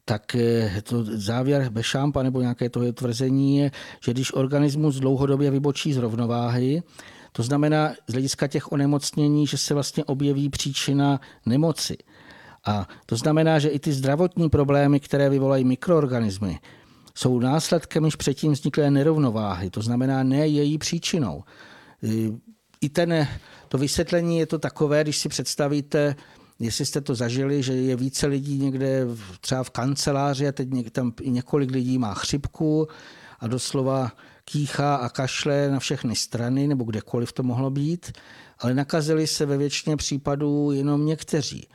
tak eh, to závěr Bešampa nebo nějaké to tvrzení je, že když organismus dlouhodobě vybočí z rovnováhy, to znamená z hlediska těch onemocnění, že se vlastně objeví příčina nemoci. A to znamená, že i ty zdravotní problémy, které vyvolají mikroorganismy, jsou následkem již předtím vzniklé nerovnováhy, to znamená ne její příčinou. I ten, to vysvětlení je to takové, když si představíte, jestli jste to zažili, že je více lidí někde třeba v kanceláři a teď tam i několik lidí má chřipku a doslova kýchá a kašle na všechny strany, nebo kdekoliv to mohlo být, ale nakazili se ve většině případů jenom někteří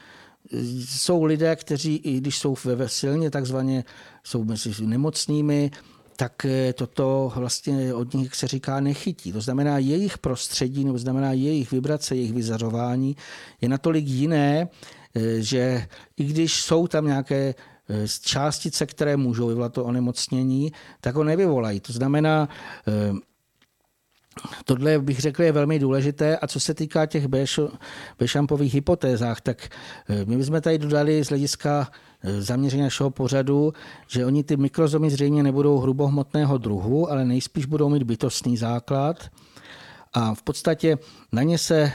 jsou lidé, kteří, i když jsou ve silně takzvaně, jsou mezi nemocnými, tak eh, toto vlastně od nich se říká nechytí. To znamená, jejich prostředí, nebo znamená jejich vibrace, jejich vyzařování je natolik jiné, eh, že i když jsou tam nějaké eh, částice, které můžou vyvolat to onemocnění, tak ho nevyvolají. To znamená, Tohle bych řekl je velmi důležité. A co se týká těch Bešampových hypotézách, tak eh, my bychom tady dodali z hlediska eh, zaměření našeho pořadu, že oni ty mikrozomy zřejmě nebudou hrubohmotného druhu, ale nejspíš budou mít bytostný základ. A v podstatě na ně se eh,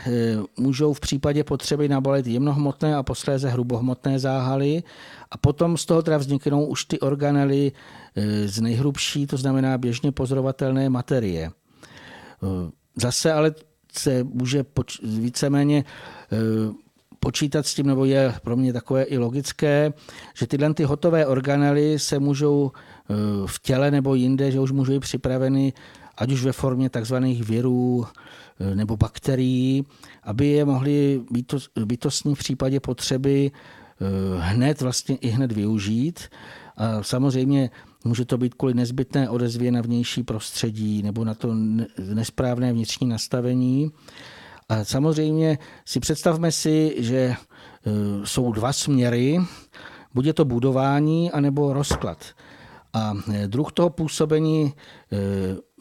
můžou v případě potřeby nabalit jemnohmotné a posléze hrubohmotné záhaly. A potom z toho teda vzniknou už ty organely z nejhrubší, to znamená běžně pozorovatelné materie. Eh, zase ale se může poč- víceméně eh, počítat s tím, nebo je pro mě takové i logické, že tyhle ty hotové organely se můžou eh, v těle nebo jinde, že už můžou být připraveny ať už ve formě takzvaných virů nebo bakterií, aby je mohli bytostní v případě potřeby hned vlastně i hned využít. A samozřejmě Může to být kvůli nezbytné odezvě na vnější prostředí nebo na to nesprávné vnitřní nastavení. A samozřejmě si představme si, že e, jsou dva směry, buď je to budování, anebo rozklad. A druh toho působení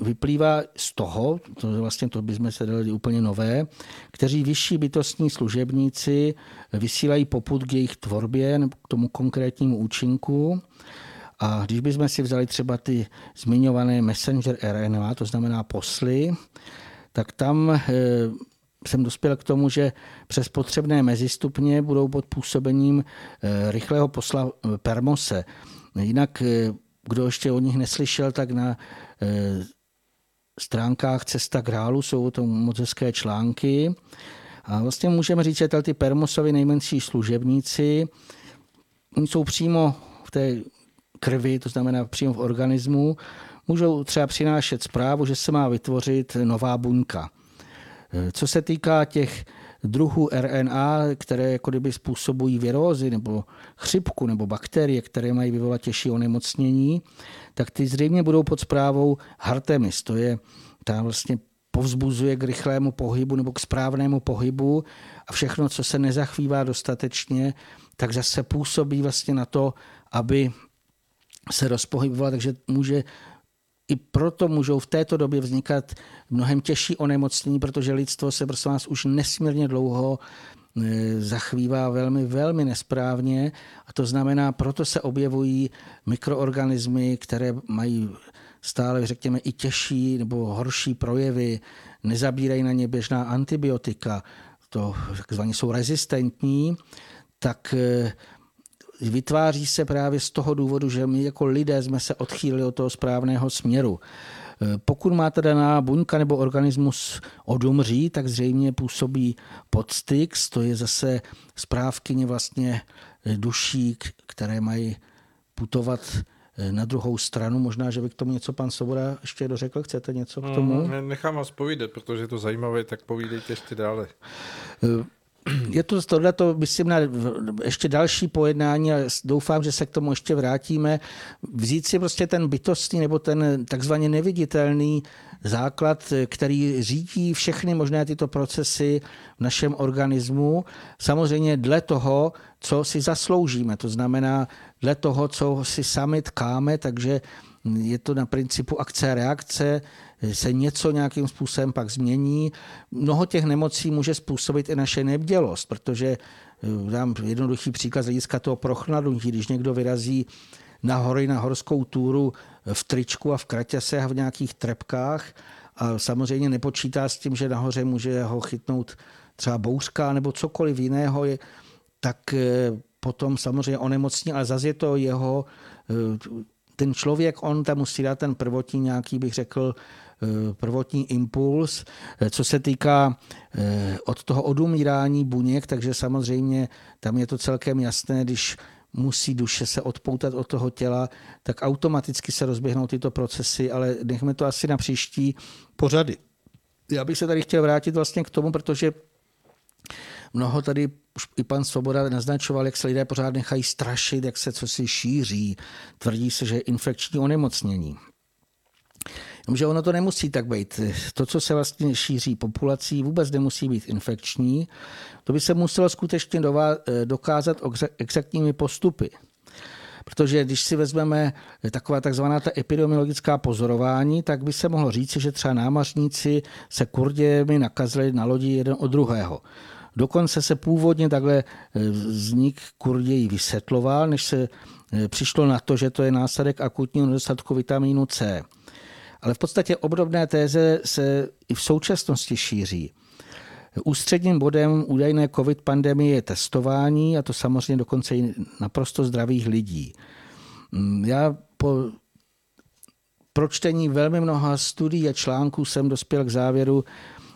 vyplývá z toho, to vlastně to bychom se dali úplně nové, kteří vyšší bytostní služebníci vysílají poput k jejich tvorbě nebo k tomu konkrétnímu účinku. A když bychom si vzali třeba ty zmiňované messenger RNA, to znamená posly, tak tam eh, jsem dospěl k tomu, že přes potřebné mezistupně budou pod působením eh, rychlého posla eh, permose. Jinak, kdo ještě o nich neslyšel, tak na stránkách Cesta grálu jsou o tom moc hezké články. A vlastně můžeme říct, že ty permosovi nejmenší služebníci, oni jsou přímo v té krvi, to znamená přímo v organismu, můžou třeba přinášet zprávu, že se má vytvořit nová buňka. Co se týká těch druhů RNA, které jako kdyby způsobují virózy nebo chřipku nebo bakterie, které mají vyvolat těžší onemocnění, tak ty zřejmě budou pod zprávou Artemis. To je ta vlastně povzbuzuje k rychlému pohybu nebo k správnému pohybu a všechno, co se nezachvívá dostatečně, tak zase působí vlastně na to, aby se rozpohybovala, takže může i proto můžou v této době vznikat mnohem těžší onemocnění, protože lidstvo se prosím vás už nesmírně dlouho e, zachvívá velmi, velmi nesprávně. A to znamená, proto se objevují mikroorganismy, které mají stále, řekněme, i těžší nebo horší projevy, nezabírají na ně běžná antibiotika, to takzvaně jsou rezistentní, tak e, vytváří se právě z toho důvodu, že my jako lidé jsme se odchýlili od toho správného směru. E, pokud má teda na buňka nebo organismus odumří, tak zřejmě působí podstyx, to je zase správkyně vlastně duší, které mají putovat e, na druhou stranu. Možná, že by k tomu něco pan Svoboda ještě dořekl. Chcete něco k tomu? Mm, nechám vás povídat, protože je to zajímavé, tak povídejte ještě dále. Je to tohle, to myslím, na ještě další pojednání a doufám, že se k tomu ještě vrátíme. Vzít si prostě ten bytostný nebo ten takzvaně neviditelný základ, který řídí všechny možné tyto procesy v našem organismu, samozřejmě dle toho, co si zasloužíme. To znamená dle toho, co si sami tkáme, takže je to na principu akce a reakce, se něco nějakým způsobem pak změní. Mnoho těch nemocí může způsobit i naše nebdělost, protože eh, dám jednoduchý příklad z hlediska toho prochnadnutí, když někdo vyrazí na hory, na horskou túru v tričku a v kraťase a v nějakých trepkách a samozřejmě nepočítá s tím, že nahoře může ho chytnout třeba bouřka nebo cokoliv jiného, tak eh, potom samozřejmě onemocní, ale zase je to jeho eh, ten člověk, on tam musí dát ten prvotní nějaký, bych řekl, eh, prvotní impuls. Eh, co se týká eh, od toho odumírání buněk, takže samozřejmě tam je to celkem jasné, když musí duše se odpoutat od toho těla, tak automaticky se rozběhnou tyto procesy, ale nechme to asi na příští pořady. Já bych se tady chtěl vrátit vlastně k tomu, protože mnoho tady už i pan Svoboda naznačoval, jak se lidé pořád nechají strašit, jak se co si šíří. Tvrdí se, že je infekční onemocnění. Jenomže ono to nemusí tak být. To, co se vlastně šíří populací, vůbec nemusí být infekční. To by se muselo skutečně dokázat exaktními postupy. Protože když si vezmeme taková takzvaná ta epidemiologická pozorování, tak by se mohlo říct, že třeba námařníci se kurděmi nakazili na lodi jeden od druhého. Dokonce se původně takhle e, vznik kurději vysvětloval, než se e, přišlo na to, že to je následek akutního nedostatku vitamínu C. Ale v podstatě obdobné téze se i v současnosti šíří. Ústředním bodem údajné COVID pandemie je testování a to samozřejmě dokonce i naprosto zdravých lidí. Mm, já po pročtení velmi mnoha studií a článků jsem dospěl k závěru,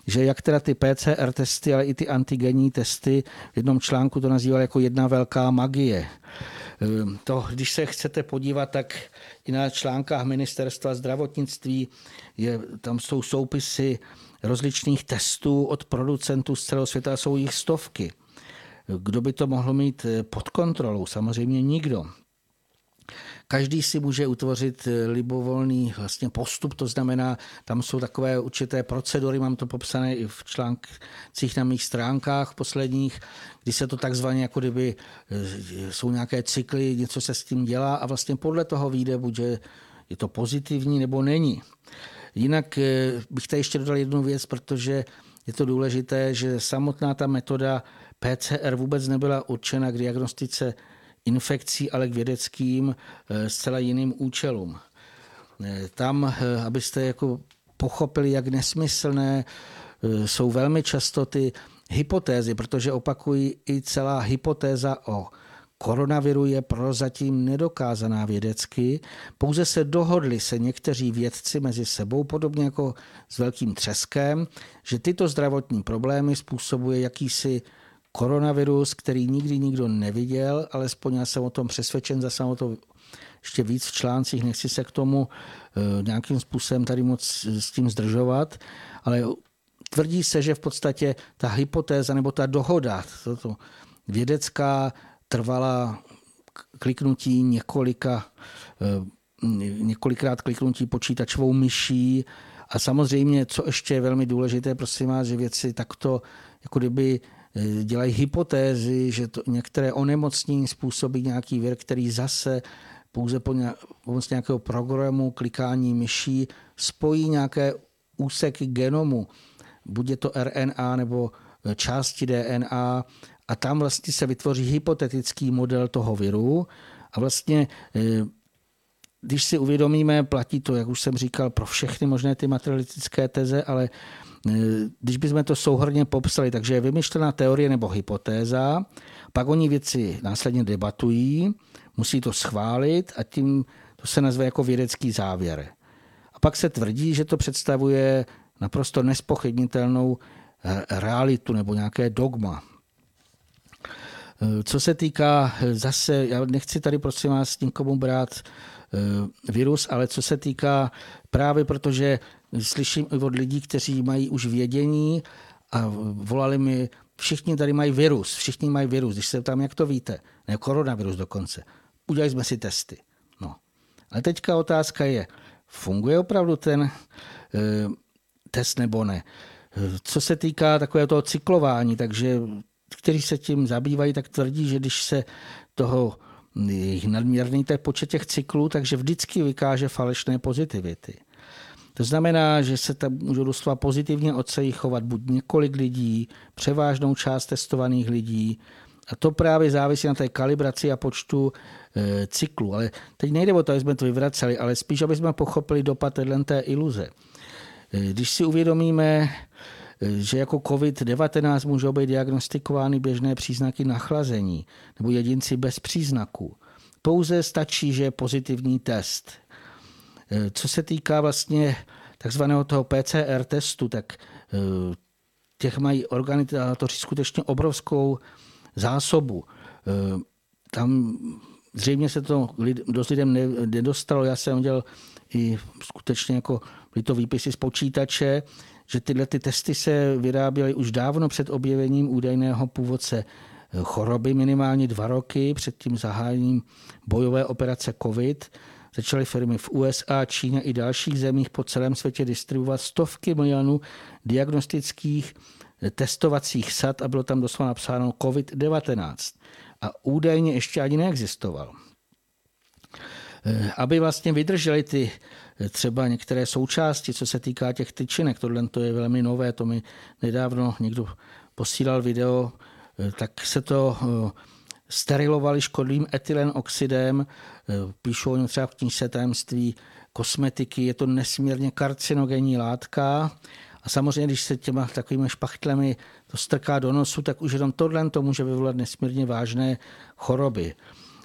že jak teda ty PCR testy, ale i ty antigenní testy, v jednom článku to nazýval jako jedna velká magie. Ehm, to, když se chcete podívat, tak i na článkách ministerstva zdravotnictví je, tam jsou soupisy rozličných testů od producentů z celého světa, jsou jich stovky. Kdo by to mohl mít eh, pod kontrolou? Samozřejmě nikdo. Každý si může utvořit eh, libovolný vlastně postup, to znamená, tam jsou takové určité procedury, mám to popsané i v článcích na mých stránkách posledních, kdy se to takzvaně jako kdyby eh, jsou nějaké cykly, něco se s tím dělá a vlastně podle toho vyjde, buď je to pozitivní nebo není. Jinak eh, bych tady ještě dodal jednu věc, protože je to důležité, že samotná ta metoda PCR vůbec nebyla určena k diagnostice infekcí, ale k vědeckým eh, zcela jiným účelům. Eh, tam, eh, abyste jako pochopili, jak nesmyslné jsou velmi často ty hypotézy, protože opakují i celá hypotéza o koronaviru je prozatím nedokázaná vědecky. Pouze se dohodli se někteří vědci mezi sebou, podobně jako s velkým třeskem, že tyto zdravotní problémy způsobuje jakýsi koronavirus, který nikdy nikdo neviděl, alespoň já jsem o tom přesvědčen, zase o to ještě víc v článcích, nechci se k tomu eh, nějakým způsobem tady moc s tím zdržovat, ale tvrdí se, že v podstatě ta hypotéza nebo ta dohoda, to vědecká, trvala kliknutí několika, eh, několikrát kliknutí počítačovou myší. A samozřejmě, co ještě je velmi důležité, prosím vás, že věci takto jako kdyby dělají hypotézy, že to některé onemocnění způsobí nějaký vir, který zase pouze po pomocí nějakého programu klikání myší spojí nějaké úseky genomu, buď je to RNA nebo eh, části DNA a. Tam vlastně se vytvoří hypotetický model toho viru. A vlastně eh, když si uvědomíme, platí to, jak už jsem říkal, pro všechny možné ty materialistické teze, ale Eh, když bychom to souhrně popsali, takže je vymyšlená teorie nebo hypotéza, pak oni věci následně debatují, musí to schválit a tím to se nazve jako vědecký závěr. A pak se tvrdí, že to představuje naprosto nespochybnitelnou eh, realitu nebo nějaké dogma. Eh, co se týká zase, já nechci tady prosím vás nikomu brát virus, ale co se týká právě protože slyším i od lidí, kteří mají už vědění a volali mi, všichni tady mají virus, všichni mají virus, když se tam, jak to víte, ne koronavirus dokonce. Udělali jsme si testy. No. Ale teďka otázka je, funguje opravdu ten e, test nebo ne? Co se týká takového toho cyklování, takže kteří se tím zabývají, tak tvrdí, že když se toho nadměrný počet těch cyklů, takže vždycky vykáže falešné pozitivity. To znamená, že se tam můžou doslova pozitivně od chovat buď několik lidí, převážnou část testovaných lidí, a to právě závisí na té kalibraci a počtu e, cyklu. Ale teď nejde o to, aby jsme to vyvraceli, ale spíš, aby jsme pochopili dopad té iluze. E, když si uvědomíme, e, že jako COVID-19 můžou být diagnostikovány běžné příznaky nachlazení nebo jedinci bez příznaků. Pouze stačí, že je pozitivní test. Eh, co se týká vlastně takzvaného toho PCR testu, tak eh, těch mají organizátoři skutečně obrovskou zásobu. Eh, tam zřejmě se to dost lidem nedostalo. Já jsem udělal i skutečně jako byly to výpisy z počítače, že tyhle ty testy se vyráběly už dávno před objevením údajného původce choroby, minimálně dva roky před tím zahájením bojové operace COVID Začaly firmy v USA, Číně i dalších zemích po celém světě distribuovat stovky milionů diagnostických testovacích sad a bylo tam doslova napsáno COVID-19. A údajně ještě ani neexistoval. Eh, aby vlastně vydrželi ty eh, třeba některé součásti, co se týká těch tyčinek, tohle to je velmi nové, to mi nedávno někdo posílal video, eh, tak se to sterilovali škodlivým etylenoxidem, eh, píšou o třeba v knižce tajemství kosmetiky, je to nesmírně karcinogenní látka a samozřejmě, když se těma takovými špachtlemi to strká do nosu, tak už jenom tohle to může vyvolat nesmírně vážné choroby.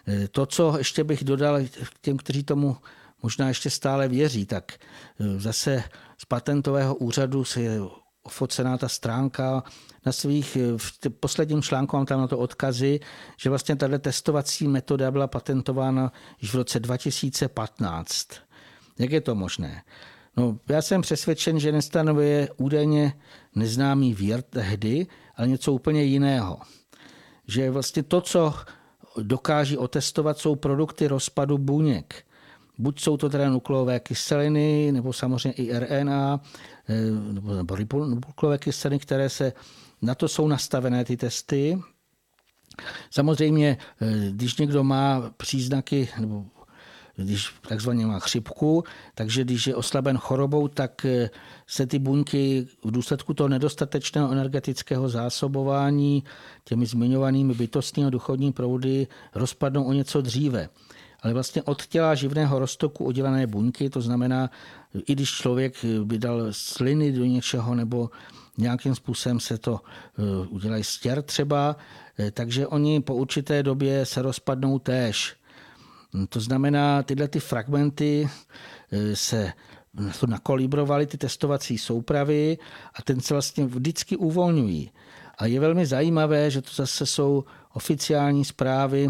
Eh, to, co ještě bych dodal těm, kteří tomu možná ještě stále věří, tak eh, zase z patentového úřadu se ofocená ta stránka na svých, v posledním článku mám tam na to odkazy, že vlastně tato testovací metoda byla patentována již v roce 2015. Jak je to možné? No, já jsem přesvědčen, že nestanovuje údajně neznámý vír tehdy, ale něco úplně jiného. Že vlastně to, co dokáží otestovat, jsou produkty rozpadu buněk. Buď jsou to teda nukleové kyseliny, nebo samozřejmě i RNA, nebo ribonuklové kyseliny, které se, na to jsou nastavené ty testy. Samozřejmě, když někdo má příznaky nebo když takzvaně má chřipku, takže když je oslaben chorobou, tak eh, se ty buňky v důsledku toho nedostatečného energetického zásobování těmi zmiňovanými bytostnými a duchovní proudy rozpadnou o něco dříve. Ale vlastně od těla živného roztoku oddělené buňky, to znamená, i když člověk by dal sliny do něčeho nebo nějakým způsobem se to eh, udělají stěr třeba, eh, takže oni po určité době se rozpadnou též. To znamená, tyhle ty fragmenty eh, se nakolibrovaly, ty testovací soupravy a ten se vlastně vždycky uvolňují. A je velmi zajímavé, že to zase jsou oficiální zprávy.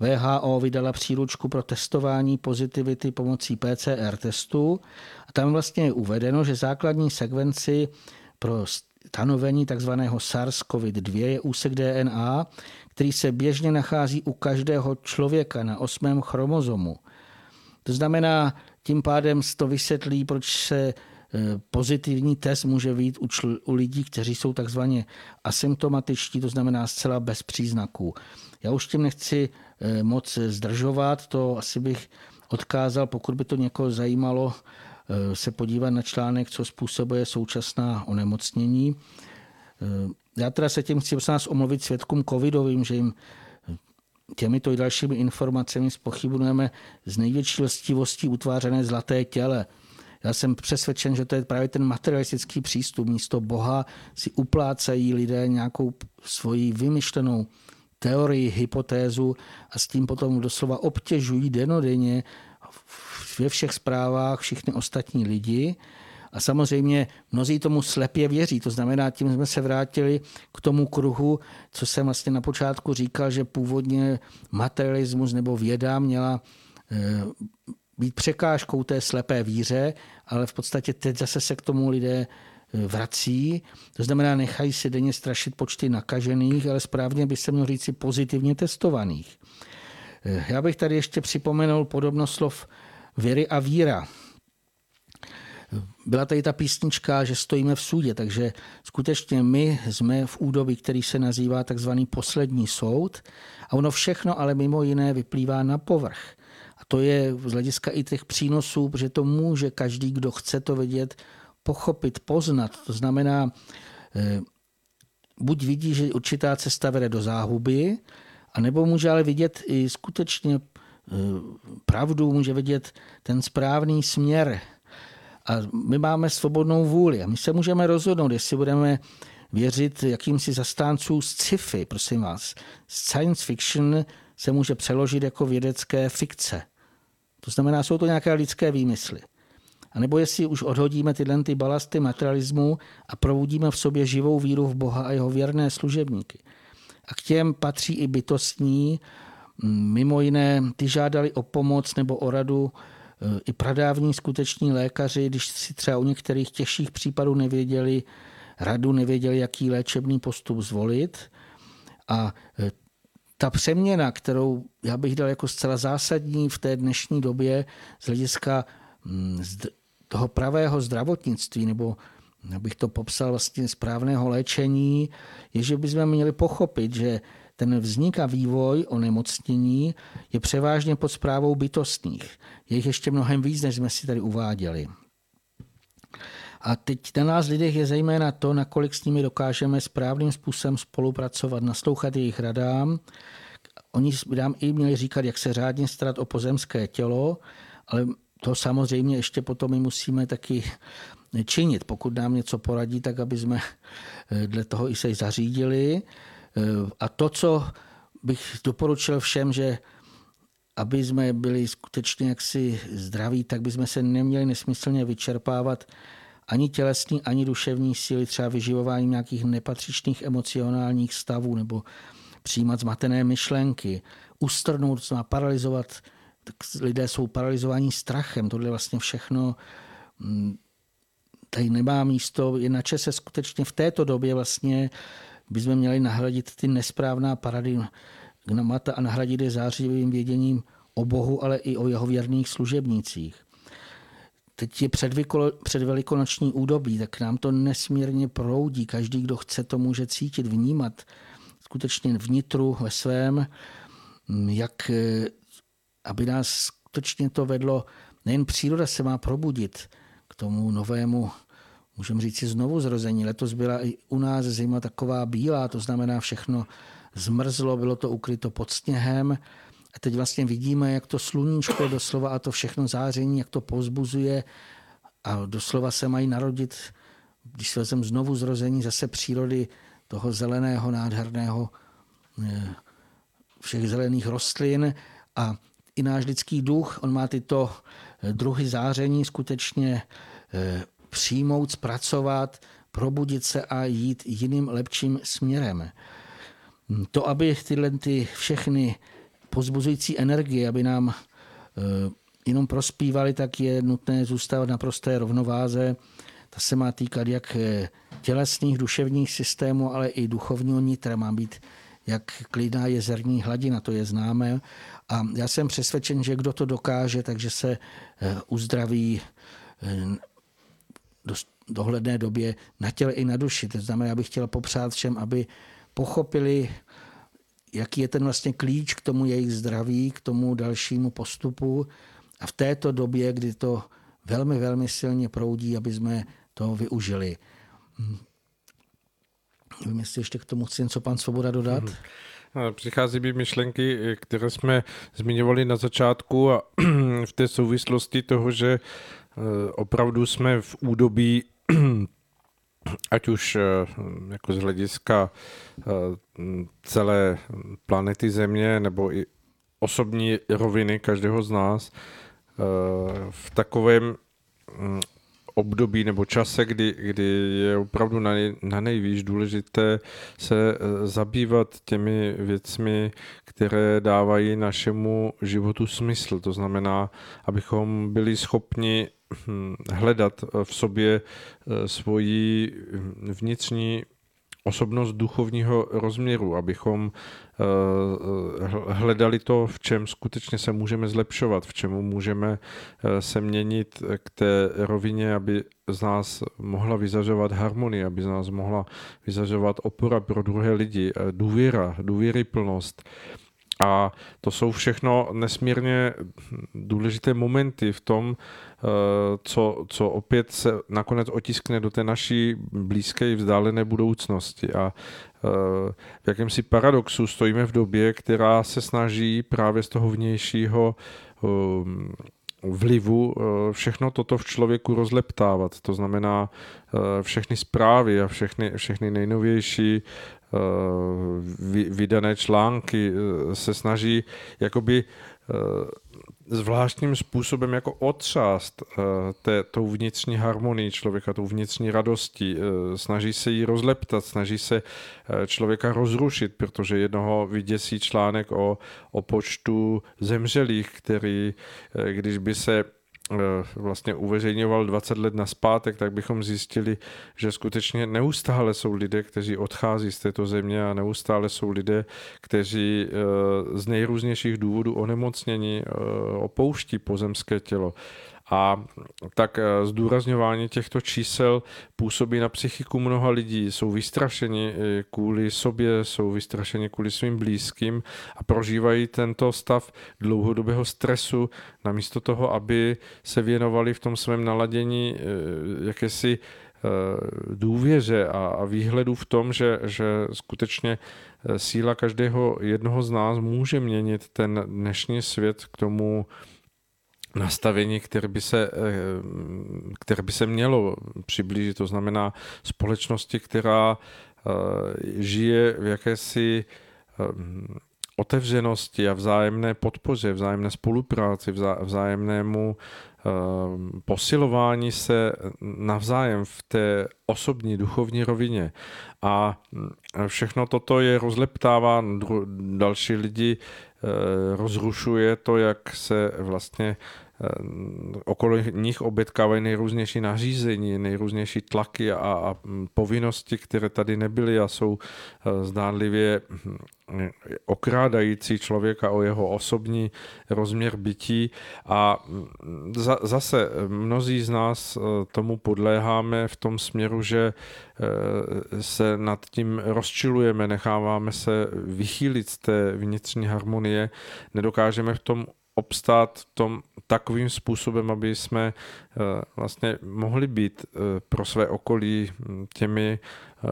VHO vydala příručku pro testování pozitivity pomocí PCR testu a tam vlastně je uvedeno, že základní sekvenci pro stanovení tzv. SARS-CoV-2 je úsek DNA, který se běžně nachází u každého člověka na osmém chromozomu. To znamená, tím pádem to vysvětlí, proč se pozitivní test může být u, čl- u lidí, kteří jsou takzvaně asymptomatičtí, to znamená zcela bez příznaků. Já už tím nechci e, moc zdržovat, to asi bych odkázal, pokud by to někoho zajímalo, e, se podívat na článek, co způsobuje současná onemocnění. Já teda se tím chci nás omluvit svědkům covidovým, že jim těmito i dalšími informacemi spochybnujeme z největší lstivostí utvářené zlaté těle. Já jsem přesvědčen, že to je právě ten materialistický přístup. Místo Boha si uplácají lidé nějakou svoji vymyšlenou teorii, hypotézu a s tím potom doslova obtěžují denodenně ve všech zprávách všichni ostatní lidi a samozřejmě mnozí tomu slepě věří. To znamená, tím jsme se vrátili k tomu kruhu, co jsem vlastně na počátku říkal, že původně materialismus nebo věda měla eh, být překážkou té slepé víře, ale v podstatě teď zase se k tomu lidé eh, vrací. To znamená, nechají si denně strašit počty nakažených, ale správně by se mělo říci pozitivně testovaných. Eh, já bych tady ještě připomenul podobnost slov věry a víra byla tady ta písnička, že stojíme v sudě, takže skutečně my jsme v údobí, který se nazývá takzvaný poslední soud a ono všechno ale mimo jiné vyplývá na povrch. To je z hlediska i těch přínosů, protože to může každý, kdo chce to vidět, pochopit, poznat. To znamená, eh, buď vidí, že určitá cesta vede do záhuby, anebo může ale vidět i skutečně eh, pravdu, může vidět ten správný směr, a my máme svobodnou vůli a my se můžeme rozhodnout, jestli budeme věřit jakýmsi zastánců z sci-fi, prosím vás. Science fiction se může přeložit jako vědecké fikce. To znamená, jsou to nějaké lidské výmysly. A nebo jestli už odhodíme tyhle ty balasty materialismu a probudíme v sobě živou víru v Boha a jeho věrné služebníky. A k těm patří i bytostní, mimo jiné, ty žádali o pomoc nebo o radu i pradávní skuteční lékaři, když si třeba u některých těžších případů nevěděli radu, nevěděli, jaký léčebný postup zvolit. A e, ta přeměna, kterou já bych dal jako zcela zásadní v té dnešní době z hlediska mm, toho pravého zdravotnictví, nebo bych to popsal vlastně správného léčení, je, že bychom měli pochopit, že ten vznik a vývoj onemocnění je převážně pod zprávou bytostných. Je jich ještě mnohem víc, než jsme si tady uváděli. A teď na nás lidech je zejména to, nakolik s nimi dokážeme správným způsobem spolupracovat, naslouchat jejich radám. Oni by nám i měli říkat, jak se řádně starat o pozemské tělo, ale to samozřejmě ještě potom my musíme taky činit. Pokud nám něco poradí, tak aby jsme eh, dle toho i se zařídili. Eh, a to, co bych doporučil všem, že aby jsme byli skutečně jaksi zdraví, tak bychom se neměli nesmyslně vyčerpávat ani tělesní, ani duševní síly, třeba vyživováním nějakých nepatřičných emocionálních stavů nebo přijímat zmatené myšlenky, ustrnout, paralizovat. Tak lidé jsou paralizovaní strachem. Tohle vlastně všechno mm, tady nemá místo. Je na čase skutečně v této době vlastně bychom měli nahradit ty nesprávná paradigma, gnamata a nahradit je zářivým věděním o Bohu, ale i o jeho věrných služebnících. Teď je předvelikonoční údobí, tak nám to nesmírně proudí. Každý, kdo chce, to může cítit, vnímat skutečně vnitru ve svém, jak aby nás skutečně to vedlo, nejen příroda se má probudit k tomu novému, můžeme říct si znovu zrození. Letos byla i u nás zima taková bílá, to znamená všechno zmrzlo, bylo to ukryto pod sněhem. A teď vlastně vidíme, jak to sluníčko doslova a to všechno záření, jak to pozbuzuje a doslova se mají narodit, když se vezem znovu zrození zase přírody toho zeleného, nádherného eh, všech zelených rostlin a i náš lidský duch, on má tyto eh, druhy záření skutečně eh, přijmout, zpracovat, probudit se a jít jiným lepším směrem. To, aby tyhle ty všechny pozbuzující energie, aby nám eh, jenom prospívaly, tak je nutné zůstat na prosté rovnováze. Ta se má týkat jak tělesných, duševních systémů, ale i duchovního nitra. Má být jak klidná jezerní hladina, to je známé. A já jsem přesvědčen, že kdo to dokáže, takže se eh, uzdraví eh, do dohledné době na těle i na duši. To znamená, já bych chtěl popřát všem, aby pochopili, jaký je ten vlastně klíč k tomu jejich zdraví, k tomu dalšímu postupu. A v této době, kdy to velmi, velmi silně proudí, aby jsme to využili. Hm. Nevím, jestli ještě k tomu chci něco pan Svoboda dodat. Mm-hmm. Přichází mi myšlenky, které jsme zmiňovali na začátku a v té souvislosti toho, že eh, opravdu jsme v údobí, ať už eh, jako z hlediska eh, celé planety Země nebo i osobní roviny každého z nás, v takovém hm, období nebo čase, kdy, kdy je opravdu na, nej, na nejvíc důležité se eh, zabývat těmi věcmi, které dávají našemu životu smysl. To znamená, abychom byli schopni hm, hledat v sobě eh, svoji hm, vnitřní osobnost duchovního rozměru, abychom eh, hledali to, v čem skutečně se můžeme zlepšovat, v čemu můžeme eh, se měnit k té rovině, aby z nás mohla vyzařovat harmonie, aby z nás mohla vyzařovat opora pro druhé lidi, eh, důvěra, důvěryplnost. plnost a to jsou všechno nesmírně důležité momenty v tom, eh, co, co opět se nakonec otiskne do té naší blízké i vzdálené budoucnosti. A eh, v jakémsi paradoxu stojíme v době, která se snaží právě z toho vnějšího eh, vlivu všechno toto v člověku rozleptávat. To znamená všechny zprávy a všechny, všechny nejnovější vydané články eh, se snaží jakoby eh, zvláštním způsobem jako otřást eh, té, tou vnitřní harmonii člověka, tou vnitřní radostí. Snaží se ji rozleptat, snaží se člověka rozrušit, protože jednoho vyděsí článek o, o počtu zemřelých, který, když by se Eh, vlastně uveřejňoval 20 let na zpátek, tak bychom zjistili, že skutečně neustále jsou lidé, kteří odchází z této země a neustále jsou lidé, kteří eh, z nejrůznějších důvodů onemocnění eh, opouští pozemské tělo. A tak eh, zdůrazňování těchto čísel působí na psychiku mnoha lidí. Jsou vystrašeni eh, kvůli sobě, jsou vystrašeni kvůli svým blízkým a prožívají tento stav dlouhodobého stresu, namísto toho, aby se věnovali v tom svém naladění eh, jakési důvěře a výhledu v tom, že, že skutečně síla každého jednoho z nás může měnit ten dnešní svět k tomu, nastavení, které by, se, eh, které by se mělo přiblížit. To znamená společnosti, která eh, žije v jakési eh, otevřenosti a vzájemné podpoře, vzájemné spolupráci, vzájemnému posilování se navzájem v té osobní duchovní rovině. A všechno toto je rozleptává další lidi, rozrušuje to, jak se vlastně okolo nich obětkávají nejrůznější nařízení, nejrůznější tlaky a, a povinnosti, které tady nebyly a jsou zdánlivě hm, okrádající člověka o jeho osobní rozměr bytí. A za, zase mnozí z nás tomu podléháme v tom směru, že se nad tím rozčilujeme, necháváme se vychýlit z té vnitřní harmonie, nedokážeme v tom obstát tom takovým způsobem, aby jsme eh, vlastně mohli být eh, pro své okolí hm, těmi eh,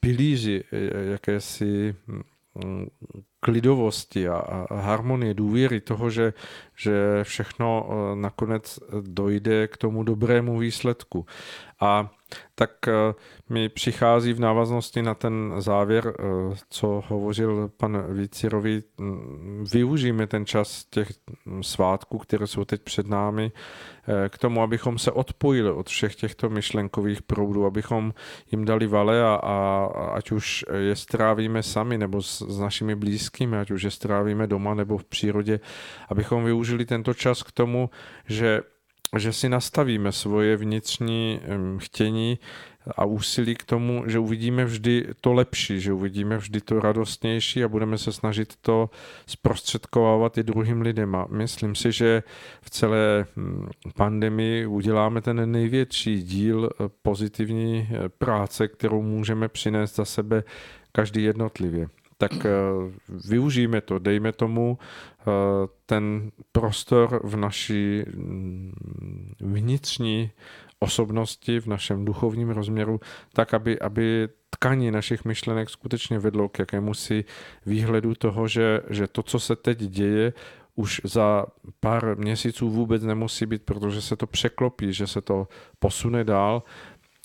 pilíři jakési hm, klidovosti a harmonie, důvěry toho, že, že všechno nakonec dojde k tomu dobrému výsledku. A tak eh, mi přichází v návaznosti na ten závěr, eh, co hovořil pan Vícirovi, mm, využijeme ten čas těch svátků, které jsou teď před námi, eh, k tomu, abychom se odpojili od všech těchto myšlenkových proudů, abychom jim dali vale a, a ať už je strávíme sami nebo s, s našimi blízkými, ať už je strávíme doma nebo v přírodě, abychom využili tento čas k tomu, že že si nastavíme svoje vnitřní chtění a úsilí k tomu, že uvidíme vždy to lepší, že uvidíme vždy to radostnější a budeme se snažit to zprostředkovávat i druhým lidem. A myslím si, že v celé hm, pandemii uděláme ten největší díl eh, pozitivní eh, práce, kterou můžeme přinést za sebe každý jednotlivě tak eh, využijeme to, dejme tomu eh, ten prostor v naší mm, vnitřní osobnosti, v našem duchovním rozměru, tak, aby, aby tkaní našich myšlenek skutečně vedlo k jakémusi výhledu toho, že, že to, co se teď děje, už za pár měsíců vůbec nemusí být, protože se to překlopí, že se to posune dál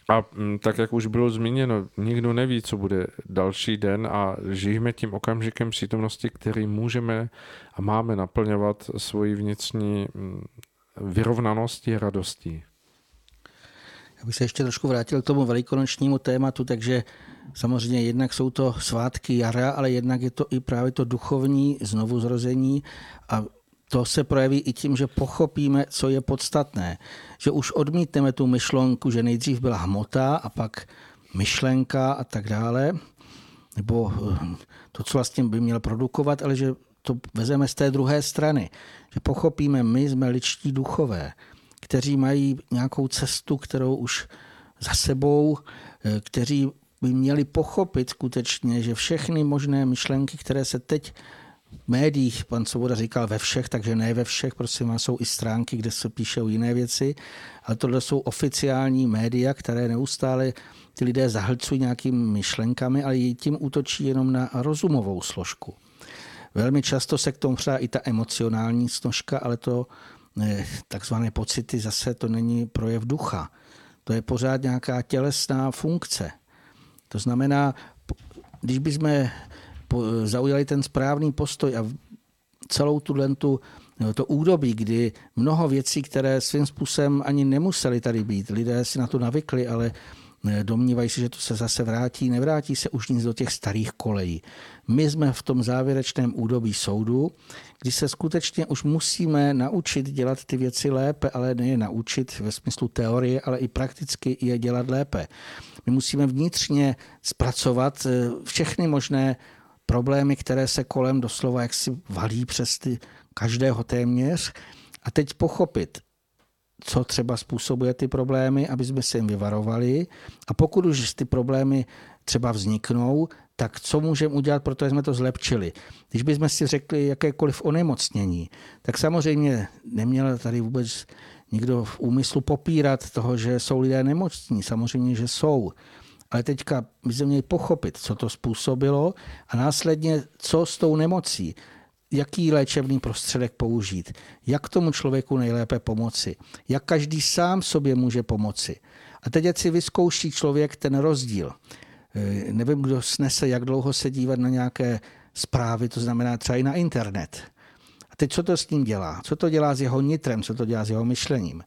a mm, tak, jak už bylo zmíněno, nikdo neví, co bude další den a žijeme tím okamžikem přítomnosti, který můžeme a máme naplňovat svoji vnitřní mm, vyrovnanosti a radostí. Já bych se ještě trošku vrátil k tomu velikonočnímu tématu, takže samozřejmě jednak jsou to svátky jara, ale jednak je to i právě to duchovní znovuzrození a to se projeví i tím, že pochopíme, co je podstatné. Že už odmítneme tu myšlenku, že nejdřív byla hmota a pak myšlenka a tak dále, nebo eh, to, co vlastně by měl produkovat, ale že to vezeme z té druhé strany. Že pochopíme, my jsme ličtí duchové, kteří mají nějakou cestu, kterou už za sebou, eh, kteří by měli pochopit skutečně, že všechny možné myšlenky, které se teď médiích, pan Svoboda říkal ve všech, takže ne ve všech, prosím vás, jsou i stránky, kde se píšou jiné věci, ale tohle jsou oficiální média, které neustále ty lidé zahlcují nějakými myšlenkami, ale tím útočí jenom na rozumovou složku. Velmi často se k tomu přidá i ta emocionální složka, ale to eh, takzvané pocity zase to není projev ducha. To je pořád nějaká tělesná funkce. To znamená, když bychom zaujali ten správný postoj a celou tu, to údobí, kdy mnoho věcí, které svým způsobem ani nemuseli tady být, lidé si na to navykli, ale eh, domnívají se, že to se zase vrátí, nevrátí se už nic do těch starých kolejí. My jsme v tom závěrečném údobí soudu, kdy se skutečně už musíme naučit dělat ty věci lépe, ale ne je naučit ve smyslu teorie, ale i prakticky je dělat lépe. My musíme vnitřně zpracovat eh, všechny možné problémy, které se kolem doslova jaksi valí přes ty každého téměř a teď pochopit, co třeba způsobuje ty problémy, aby jsme se jim vyvarovali a pokud už ty problémy třeba vzniknou, tak co můžeme udělat, protože jsme to zlepčili. Když bychom si řekli jakékoliv onemocnění, tak samozřejmě neměl tady vůbec nikdo v úmyslu popírat toho, že jsou lidé nemocní. Samozřejmě, že jsou. Ale teďka my jsme měli pochopit, co to způsobilo a následně, co s tou nemocí, jaký léčebný prostředek použít, jak tomu člověku nejlépe pomoci, jak každý sám sobě může pomoci. A teď si vyzkouší člověk ten rozdíl. E, nevím, kdo snese, jak dlouho se dívat na nějaké zprávy, to znamená třeba i na internet. A teď co to s ním dělá? Co to dělá s jeho nitrem? Co to dělá s jeho myšlením?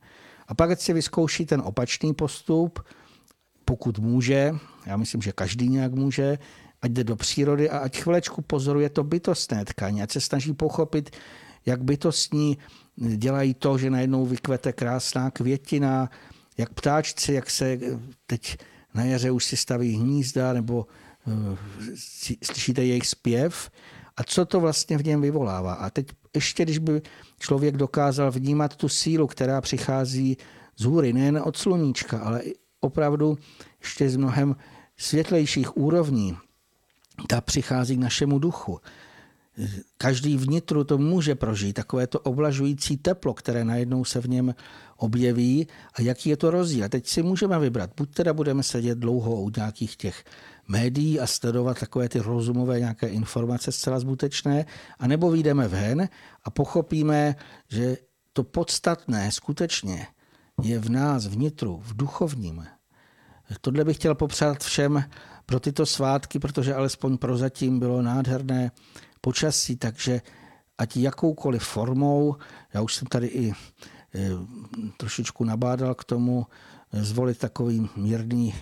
A pak si vyzkouší ten opačný postup, pokud může, já myslím, že každý nějak může, ať jde do přírody a ať chvilečku pozoruje to bytostné tkaní, ať se snaží pochopit, jak bytostní dělají to, že najednou vykvete krásná květina, jak ptáčci, jak se teď na jaře už si staví hnízda, nebo uh, slyšíte jejich zpěv a co to vlastně v něm vyvolává. A teď ještě, když by člověk dokázal vnímat tu sílu, která přichází z hůry, nejen od sluníčka, ale opravdu ještě z mnohem světlejších úrovní, ta přichází k našemu duchu. Každý vnitru to může prožít, takové to oblažující teplo, které najednou se v něm objeví a jaký je to rozdíl. Teď si můžeme vybrat, buď teda budeme sedět dlouho u nějakých těch médií a sledovat takové ty rozumové nějaké informace zcela zbytečné, anebo vyjdeme ven a pochopíme, že to podstatné skutečně je v nás, vnitru, v duchovním. Tohle bych chtěl popřát všem pro tyto svátky, protože alespoň prozatím bylo nádherné počasí, takže ať jakoukoliv formou, já už jsem tady i e, trošičku nabádal k tomu, zvolit takový mírný e,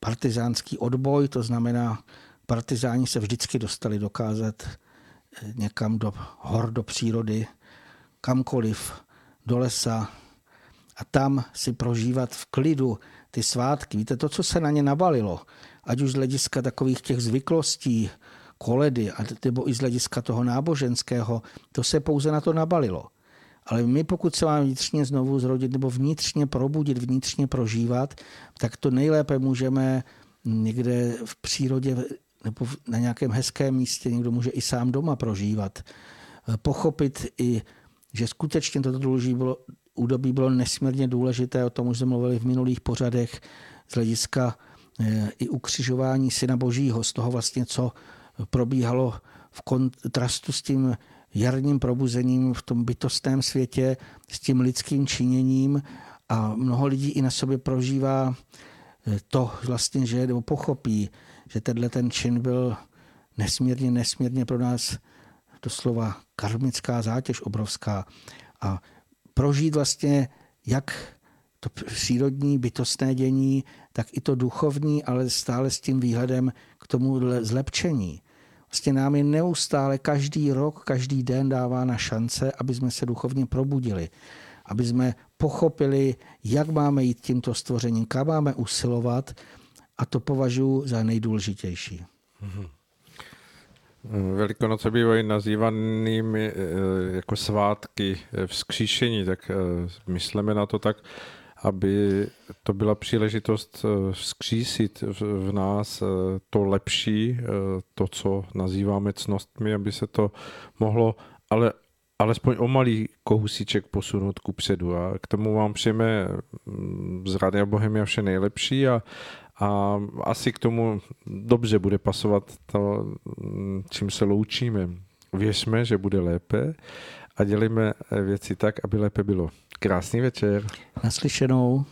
partizánský odboj, to znamená, partizáni se vždycky dostali dokázat e, někam do hor, do přírody, kamkoliv, do lesa a tam si prožívat v klidu ty svátky. Víte, to, co se na ně nabalilo, ať už z hlediska takových těch zvyklostí, koledy, nebo i z hlediska toho náboženského, to se pouze na to nabalilo. Ale my, pokud se máme vnitřně znovu zrodit nebo vnitřně probudit, vnitřně prožívat, tak to nejlépe můžeme někde v přírodě nebo na nějakém hezkém místě, někdo může i sám doma prožívat. Pochopit i, že skutečně toto údobí bylo nesmírně důležité, o tom už jsme mluvili v minulých pořadech, z hlediska eh, i ukřižování Syna Božího, z toho vlastně, co probíhalo v kontrastu s tím jarním probuzením v tom bytostném světě, s tím lidským činěním. A mnoho lidí i na sobě prožívá eh, to vlastně, že nebo pochopí, že tenhle ten čin byl nesmírně, nesmírně pro nás doslova karmická zátěž obrovská. A prožít vlastně jak to přírodní bytostné dění, tak i to duchovní, ale stále s tím výhledem k tomu zlepšení. Vlastně nám je neustále každý rok, každý den dávána šance, aby jsme se duchovně probudili, aby jsme pochopili, jak máme jít tímto stvořením, kam máme usilovat a to považuji za nejdůležitější. Mm-hmm. Velikonoce bývají nazývanými eh, jako svátky eh, vzkříšení, tak eh, myslíme na to tak, aby to byla příležitost vzkřísit v nás to lepší, to, co nazýváme cnostmi, aby se to mohlo ale alespoň o malý kousíček posunout ku předu. A k tomu vám přejeme mm, z Rádia Bohemia vše nejlepší a, a asi k tomu dobře bude pasovat to, čím se loučíme. Věřme, že bude lépe a dělíme věci tak, aby lépe bylo. Krásný večer. Naslyšenou.